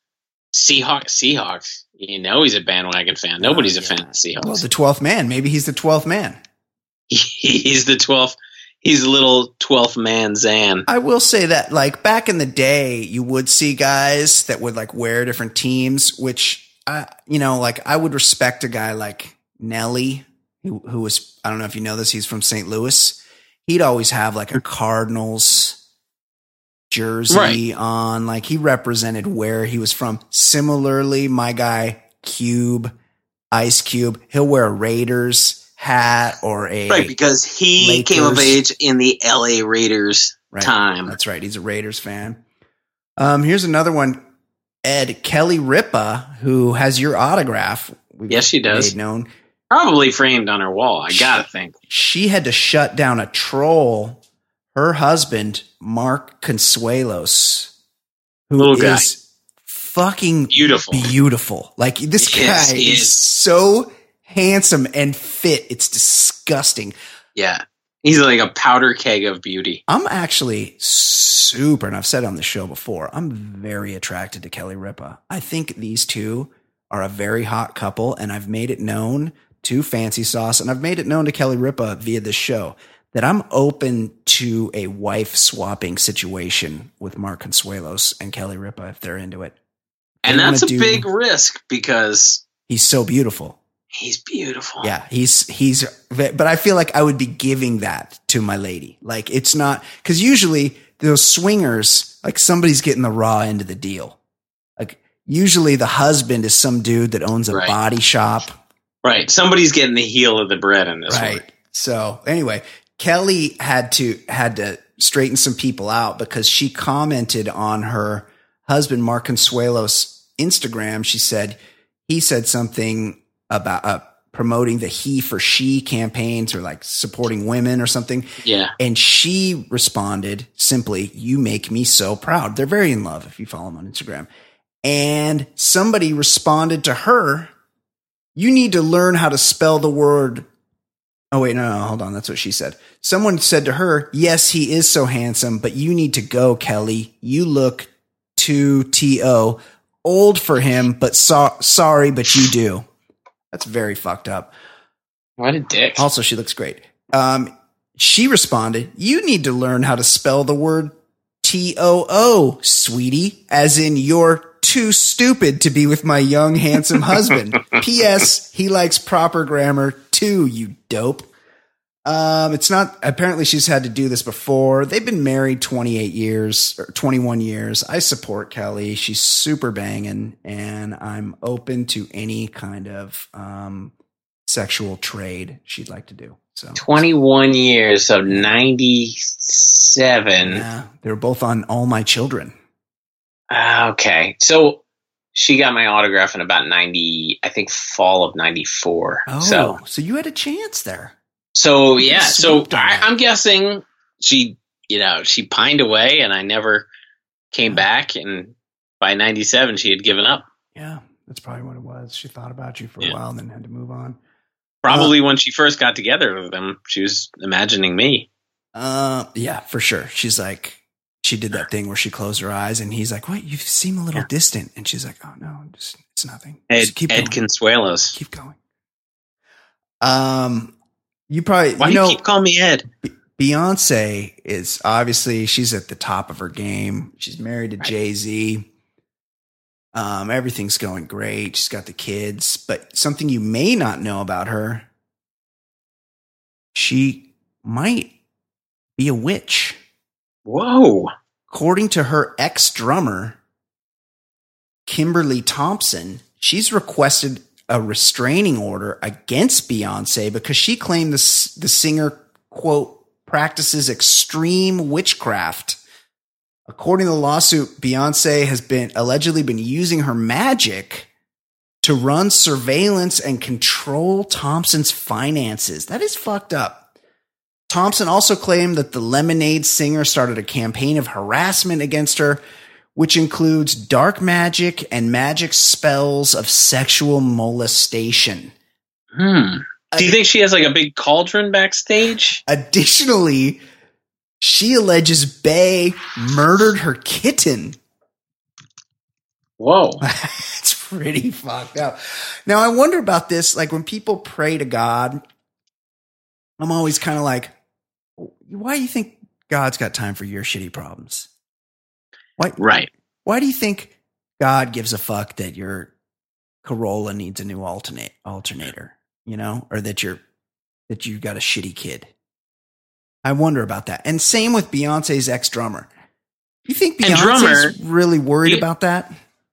Seahawks. Seahawks. You know he's a bandwagon fan. Oh, Nobody's a Oh, fan yeah. of Seahawks. Well, the twelfth man. Maybe he's the twelfth man. he's the 12th. He's a little 12th man Xan. I will say that, like back in the day, you would see guys that would like wear different teams, which I, you know, like I would respect a guy like Nelly, who, who was I don't know if you know this, he's from St. Louis. He'd always have like a Cardinals jersey Right. on, like he represented where he was from. Similarly, my guy Cube, Ice Cube, he'll wear a Raiders hat or a Right, because he Lakers. came of age in the LA Raiders Right. time. That's right. He's a Raiders fan. Um, here's another one. Ed Kelly Ripa, who has your autograph. we've Yes, she does. Made known. Probably framed on her wall. I gotta think. She had to shut down a troll. Her husband, Mark Consuelos, who Little is fucking Beautiful. beautiful. Like this guy he is is. so handsome and fit. It's disgusting. Yeah. He's like a powder keg of beauty. I'm actually super, and I've said on the show before, I'm very attracted to Kelly Ripa. I think these two are a very hot couple, and I've made it known to Fancy Sauce, and I've made it known to Kelly Ripa via this show that I'm open to a wife swapping situation with Mark Consuelos and Kelly Ripa if they're into it. And They wanna that's a do- big risk because He's so beautiful. He's beautiful. Yeah, he's he's but I feel like I would be giving that to my lady. Like it's not cuz usually those swingers like somebody's getting the raw end of the deal. Like usually the husband is some dude that owns a Right. body shop Right. Somebody's getting the heel of the bread in this right. one. So anyway, Kelly had to had to straighten some people out because she commented on her husband Mark Consuelo's Instagram. She said he said something about uh, promoting the he for she campaigns or like supporting women or something. Yeah. And she responded simply, You make me so proud. They're very in love if you follow them on Instagram. And somebody responded to her, You need to learn how to spell the word. Oh, wait, no, no, hold on. That's what she said. Someone said to her, Yes, he is so handsome, but you need to go, Kelly. You look too T.O. Old for him, but so- sorry, but you do. That's very fucked up. What a dick. Also, she looks great. Um, she responded, You need to learn how to spell the word T O O, sweetie, as in you're too stupid to be with my young, handsome husband. P.S. He likes proper grammar too, you dope. Um, it's not, apparently she's had to do this before. They've been married 28 years or 21 years. I support Kelly. She's super banging and I'm open to any kind of, um, sexual trade she'd like to do. So 21 years of 97. yeah, they were both on All My Children. Ah, Okay. So she got my autograph in about 90, I think fall of 94. Oh, So, so you had a chance there. so yeah. So I, i'm guessing she, you know, she pined away and I never came back. And by 97, she had given up. Yeah, that's probably what it was. She thought about you for a while and then had to move on. Probably when she first got together with them she was imagining me. Uh, yeah, for sure. She's like, she did that thing where she closed her eyes and he's like, what? You seem a little Yeah. distant. And she's like, oh no, just, it's nothing. Ed, Just keep Ed going. Consuelos. keep going. Um, you probably, Why you do you keep calling me Ed? Beyonce is obviously she's at the top of her game. She's married to Right. Jay Z. Um, everything's going great. She's got the kids, but something you may not know about her, she might be a witch. Whoa. According to her ex drummer, Kimberly Thompson, she's requested a restraining order against Beyonce because she claimed the, the singer, quote, practices extreme witchcraft. According to the lawsuit, Beyonce has been allegedly been using her magic to run surveillance and control Thompson's finances. That is fucked up. Thompson also claimed that the Lemonade singer started a campaign of harassment against her, which includes dark magic and magic spells of sexual molestation. Hmm. Do you think she has like a big cauldron backstage? Additionally, she alleges Bey murdered her kitten. Whoa. it's pretty fucked up. Now, I wonder about this. Like when people pray to God, I'm always kind of like, why do you think God's got time for your shitty problems? Why, Right. why do you think God gives a fuck that your Corolla needs a new alternate alternator, you know, or that you're that you got a shitty kid? I wonder about that. And same with Beyonce's ex drummer. You think Beyonce's drummer- really worried you- about that?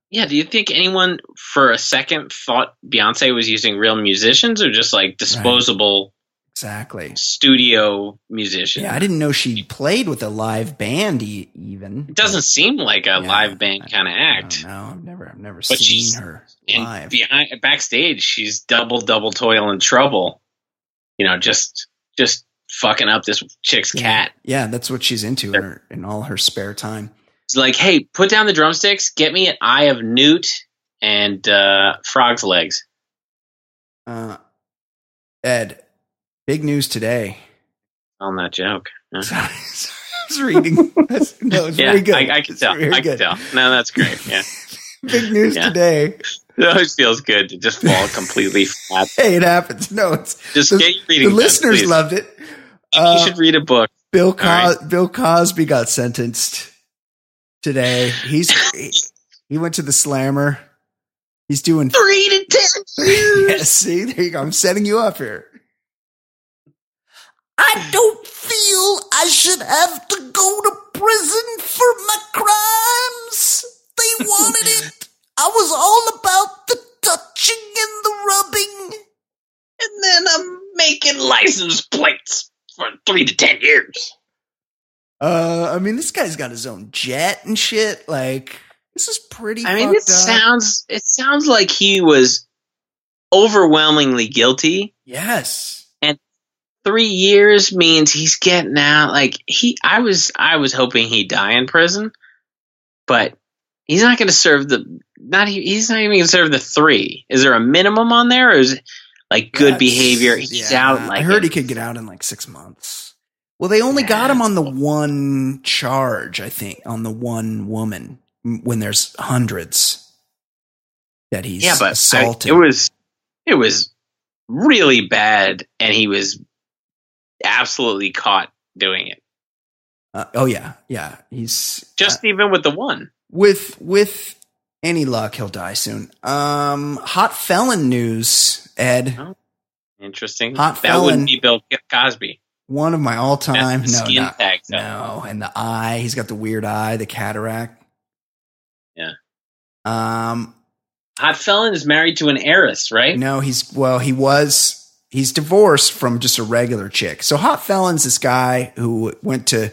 Yeah. Do you think anyone for a second thought Beyonce was using real musicians or just like disposable Exactly. studio musician. Yeah, I didn't know she played with a live band e- even. It doesn't seem like a Yeah, live band kind of act. don't. I've never, I've never But seen her live. behind backstage, she's double double toil and trouble. You know, just just fucking up this chick's yeah. cat. Yeah, that's what she's into in, her, in all her spare time. It's like, hey, put down the drumsticks, get me an eye of newt and uh, frog's legs. Uh, Ed, big news today. On that joke. Yeah. Sorry, sorry, I was reading. That's, no, it's Yeah, very good. I, I can It's tell. I can good. tell. No, that's great. Yeah, Big news Yeah. today. it always feels good to just fall completely flat. Hey, it happens. No, it's Just the, get your the reading. done, listeners please. loved it. You Uh, should read a book. Bill right. Bill Cosby got sentenced today. He's he, he went to the slammer He's doing Three to ten years. Yes, see, there you go. I'm setting you up here. I don't feel I should have to go to prison for my crimes. They wanted it. I was all about the touching and the rubbing. and then I'm making license plates for three to ten years. Uh, I mean, this guy's got his own jet and shit. Like, this is pretty. I mean, it up. sounds it sounds like he was overwhelmingly guilty. Yes. Three years means he's getting out. Like he, I was, I was hoping he'd die in prison, but he's not going to serve the. Not he- he's not even going to serve the three. Is there a minimum on there, or is it like good That's- behavior? He's yeah, out. Like I heard he could get out in like six months. Well, they only got him on the one charge, I think, on the one woman when there's hundreds that he's yeah, but I- it was it was really bad, and he was absolutely caught doing it. Uh, oh yeah, yeah. He's Just even with the one. with with any luck, he'll die soon. Um, hot felon news, Ed. Interesting. Hot that felon. wouldn't be Bill Cosby. One of my all time. No, skin not- no, and the eye. He's got the weird eye, the cataract. Yeah. Um, Hot felon is married to an heiress, right? No, he's well, he was he's divorced from just a regular chick. So hot felon's this guy who went to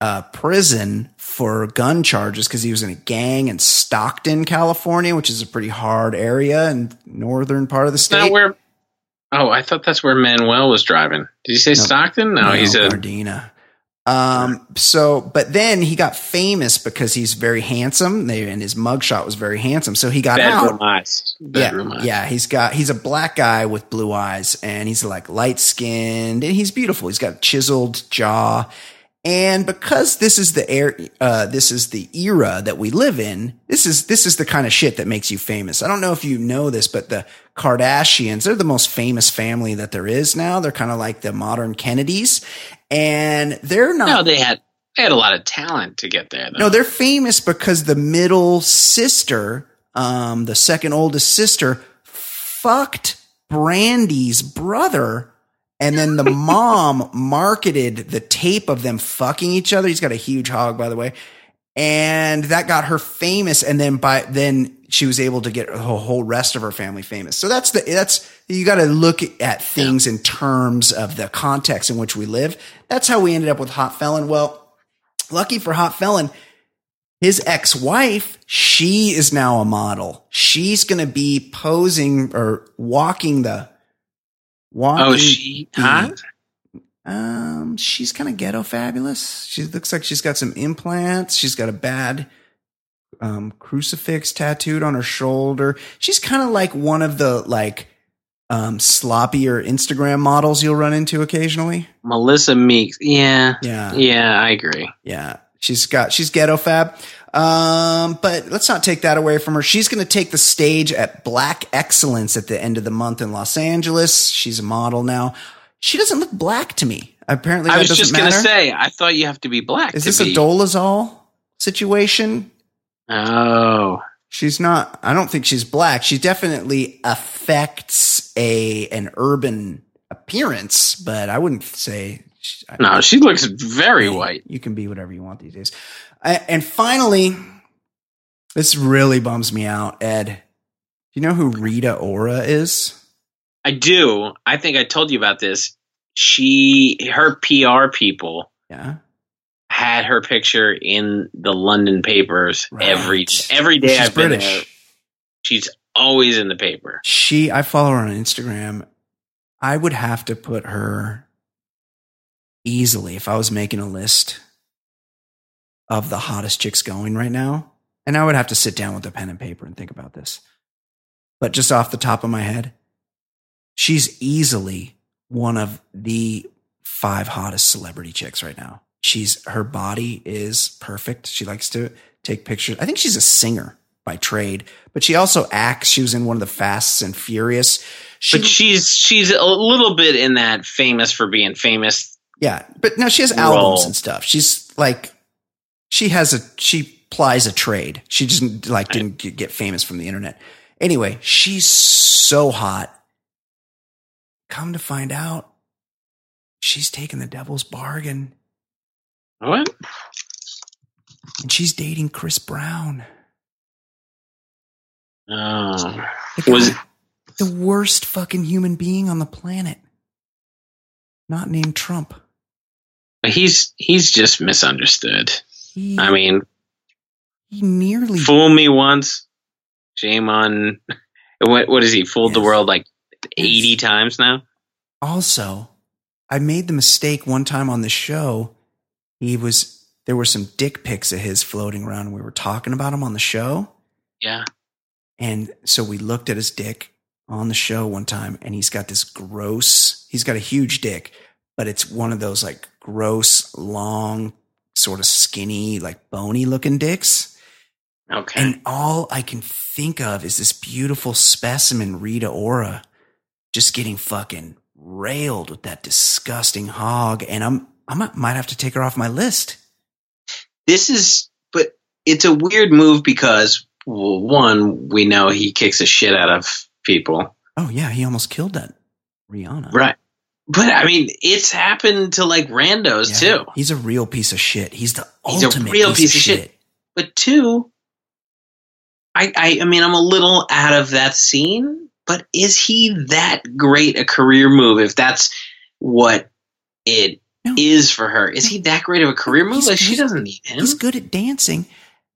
uh, prison for gun charges because he was in a gang in Stockton, California, which is a pretty hard area in northern part of the not state. where. Oh, I thought that's where Manuel was driving. Did you say Stockton? No, he's a. Gardena. Um, so, but then he got famous because he's very handsome. They, and his mugshot was very handsome. So he got out. Bedroom eyes. Bedroom yeah, eyes. yeah, he's got he's a black guy with blue eyes, and he's like light skinned, and he's beautiful. He's got a chiseled jaw, and because this is the air, uh, this is the era that we live in. This is this is the kind of shit that makes you famous. I don't know if you know this, but the Kardashians they're the most famous family that there is now. They're kind of like the modern Kennedys, and they're not. No, they had they had a lot of talent to get there. Though. No, they're famous because the middle sister, um, the second oldest sister, fucked Brandy's brother. And then the mom marketed the tape of them fucking each other. He's got a huge hog, by the way. And that got her famous. And then by then she was able to get the whole rest of her family famous. So that's the, that's, you got to look at things in terms of the context in which we live. That's how we ended up with Hot Felon. Well, lucky for Hot Felon, his ex-wife, she is now a model. She's going to be posing or walking the walking. oh, she the- hot? Um, she's kind of ghetto fabulous. She looks like she's got some implants. She's got a bad um crucifix tattooed on her shoulder. She's kind of like one of the like um sloppier Instagram models you'll run into occasionally. Melissa Meeks. Yeah, Yeah. yeah, I agree. Yeah. She's got she's ghetto fab. Um, but let's not take that away from her. She's going to take the stage at Black Excellence at the end of the month in Los Angeles. She's a model now. She doesn't look black to me. Apparently, I was just gonna say. I thought you have to be black. Is to this a be- Dolezal situation? Oh, She's not. I don't think she's black. She definitely affects a an urban appearance, but I wouldn't say. she- I- no, she looks very white. You can be whatever you want these days. Uh, and finally, this really bums me out, Ed. Do you know who Rita Ora is? I do. I think I told you about this. She, her PR people Yeah. Had her picture in the London papers Right. every every day. She's I've been British. there. She's always in the paper. She, I follow her on Instagram. I would have to put her easily if I was making a list of the hottest chicks going right now. And I would have to sit down with a pen and paper and think about this. But just off the top of my head, she's easily one of the five hottest celebrity chicks right now. She's her body is perfect. She likes to take pictures. I think she's a singer by trade, but she also acts. She was in one of the Fasts and Furious. She, But she's she's a little bit in that famous for being famous. yeah, but no, she has Role. albums and stuff. She's like, she has a she plies a trade. She doesn't like didn't get famous from the internet. Anyway, she's so hot. Come to find out, she's taking the devil's bargain What? and she's dating Chris Brown. Oh. The Was- the worst fucking human being on the planet. Not named Trump. He's he's just misunderstood. He, I mean, he nearly fool me once, shame on. What what is he? Fooled the world like eighty times now. also i made the mistake one time on the show he was there were some dick pics of his floating around and we were talking about him on the show Yeah. and so we looked at his dick on the show one time and he's got this gross he's got a huge dick but it's one of those like gross long sort of skinny like bony looking dicks Okay. and all I can think of is this beautiful specimen, Rita Ora, just getting fucking railed with that disgusting hog. And I'm, I might, might have to take her off my list. this is, but it's a weird move because well, one, we know he kicks the shit out of people, Oh yeah, he almost killed that Rihanna. right? But I mean, it's happened to like randos Yeah, too. He's a real piece of shit. He's the He's a ultimate real piece, piece of of shit. shit. But two, I, I, I mean, I'm a little out of that scene. But is he that great a career move? If that's what it is for her, is he that great of a career move? He's- Like she doesn't need him. He's good at dancing.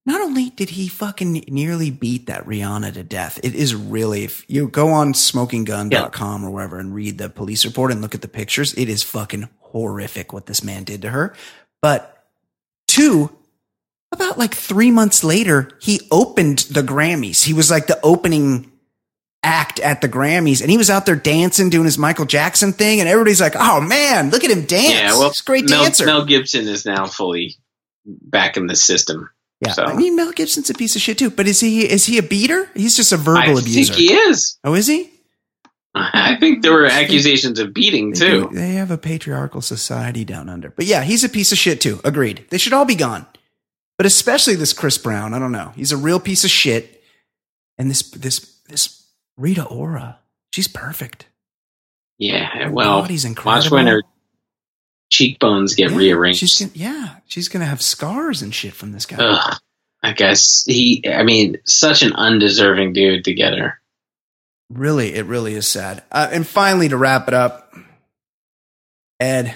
Not only did he fucking nearly beat that Rihanna to death, it is really, if you go on smokinggun.com or wherever and read the police report and look at the pictures, it is fucking horrific what this man did to her. But two, about like three months later, he opened the Grammys. He was like the opening act at the Grammys and he was out there dancing, doing his Michael Jackson thing. And everybody's like, oh man, look at him dance. Yeah, well, He's a great Mel, dancer. Mel Gibson is now fully back in the system. Yeah, So- I mean Mel Gibson's a piece of shit too. But is he is he a beater? He's just a verbal I abuser. think he is. oh, is he? I think there were accusations of beating They, too. do- they have a patriarchal society down under. But yeah, he's a piece of shit too. Agreed. They should all be gone. But especially this Chris Brown. I don't know. He's a real piece of shit. And this this this Rita Ora, she's perfect. Yeah, Her well, body's watch when her cheekbones get Yeah, rearranged. She's gonna, yeah, she's gonna have scars and shit from this guy. Ugh, I guess he. I mean, such an undeserving dude to get her. Really, it really is sad. Uh, and finally, to wrap it up, Ed,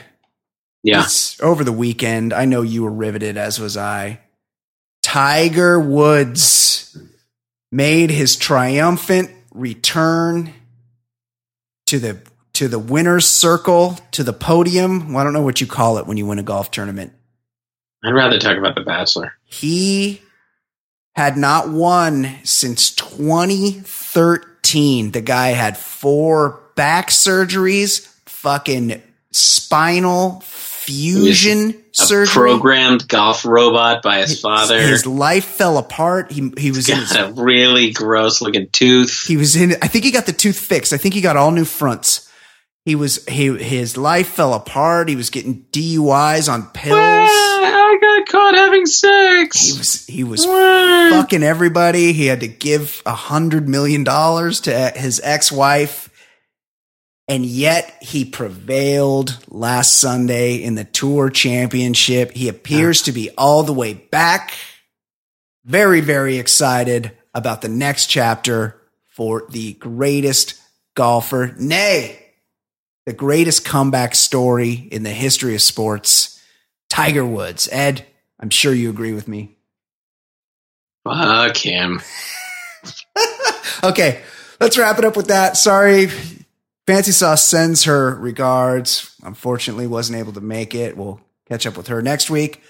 Yeah, over the weekend. I know you were riveted, as was I. Tiger Woods made his triumphant return to the to the winner's circle, to the podium. Well, I don't know what you call it when you win a golf tournament. I'd rather talk about the Bachelor. He had not won since 2013. The guy had four back surgeries, fucking spinal fusion surgery. programmed golf robot by his His- father. His life fell apart. He he was in got his, a really gross looking tooth. he was in I think he got the tooth fixed. I think he got all new fronts. He was he his life fell apart. He was getting DUIs on pills. I got caught having sex. He was he was What? fucking everybody. He had to give a hundred million dollars to his ex-wife. And yet he prevailed last Sunday in the tour championship. He appears to be all the way back. Very, very excited about the next chapter for the greatest golfer, nay, the greatest comeback story in the history of sports, Tiger Woods. Ed, I'm sure you agree with me. Fuck him. okay, let's wrap it up with that. Sorry. Fancy Sauce sends her regards. Unfortunately, wasn't able to make it. We'll catch up with her next week.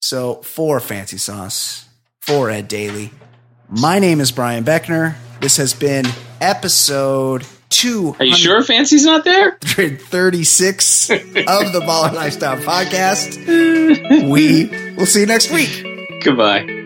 So, for Fancy Sauce, for Ed Daly, my name is Brian Beckner. This has been episode two. Are you sure Fancy's not there? 136 of the Baller Lifestyle Podcast. We will see you next week. Goodbye.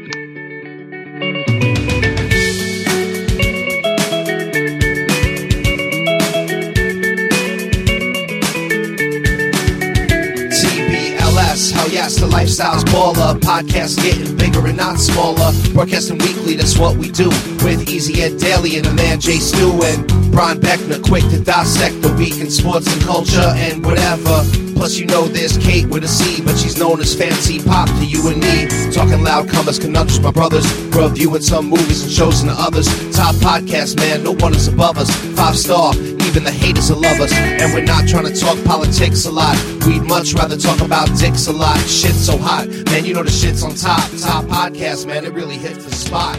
TBLS, the lifestyle's baller. Podcast getting bigger and not smaller. Broadcasting weekly, that's what we do. With Easy Ed Daly and a man Jay Stu and Brian Beckner, quick to dissect the week in sports and culture and whatever. Plus, you know there's Kate with a C, but she's known as Fancy Pop to you and me. Talking loud comers, conundrums, my brothers. Reviewing some movies and shows and the others. Top podcast, man, no one is above us. Five star, even the haters will love us. And we're not trying to talk politics a lot. We'd much rather talk about dicks a lot. Shit's so hot, man, you know the shit's on top. Top podcast, man, it really hits the spot.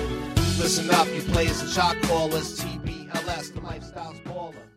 Listen up, you players and shot callers. TBLS, the lifestyle's baller.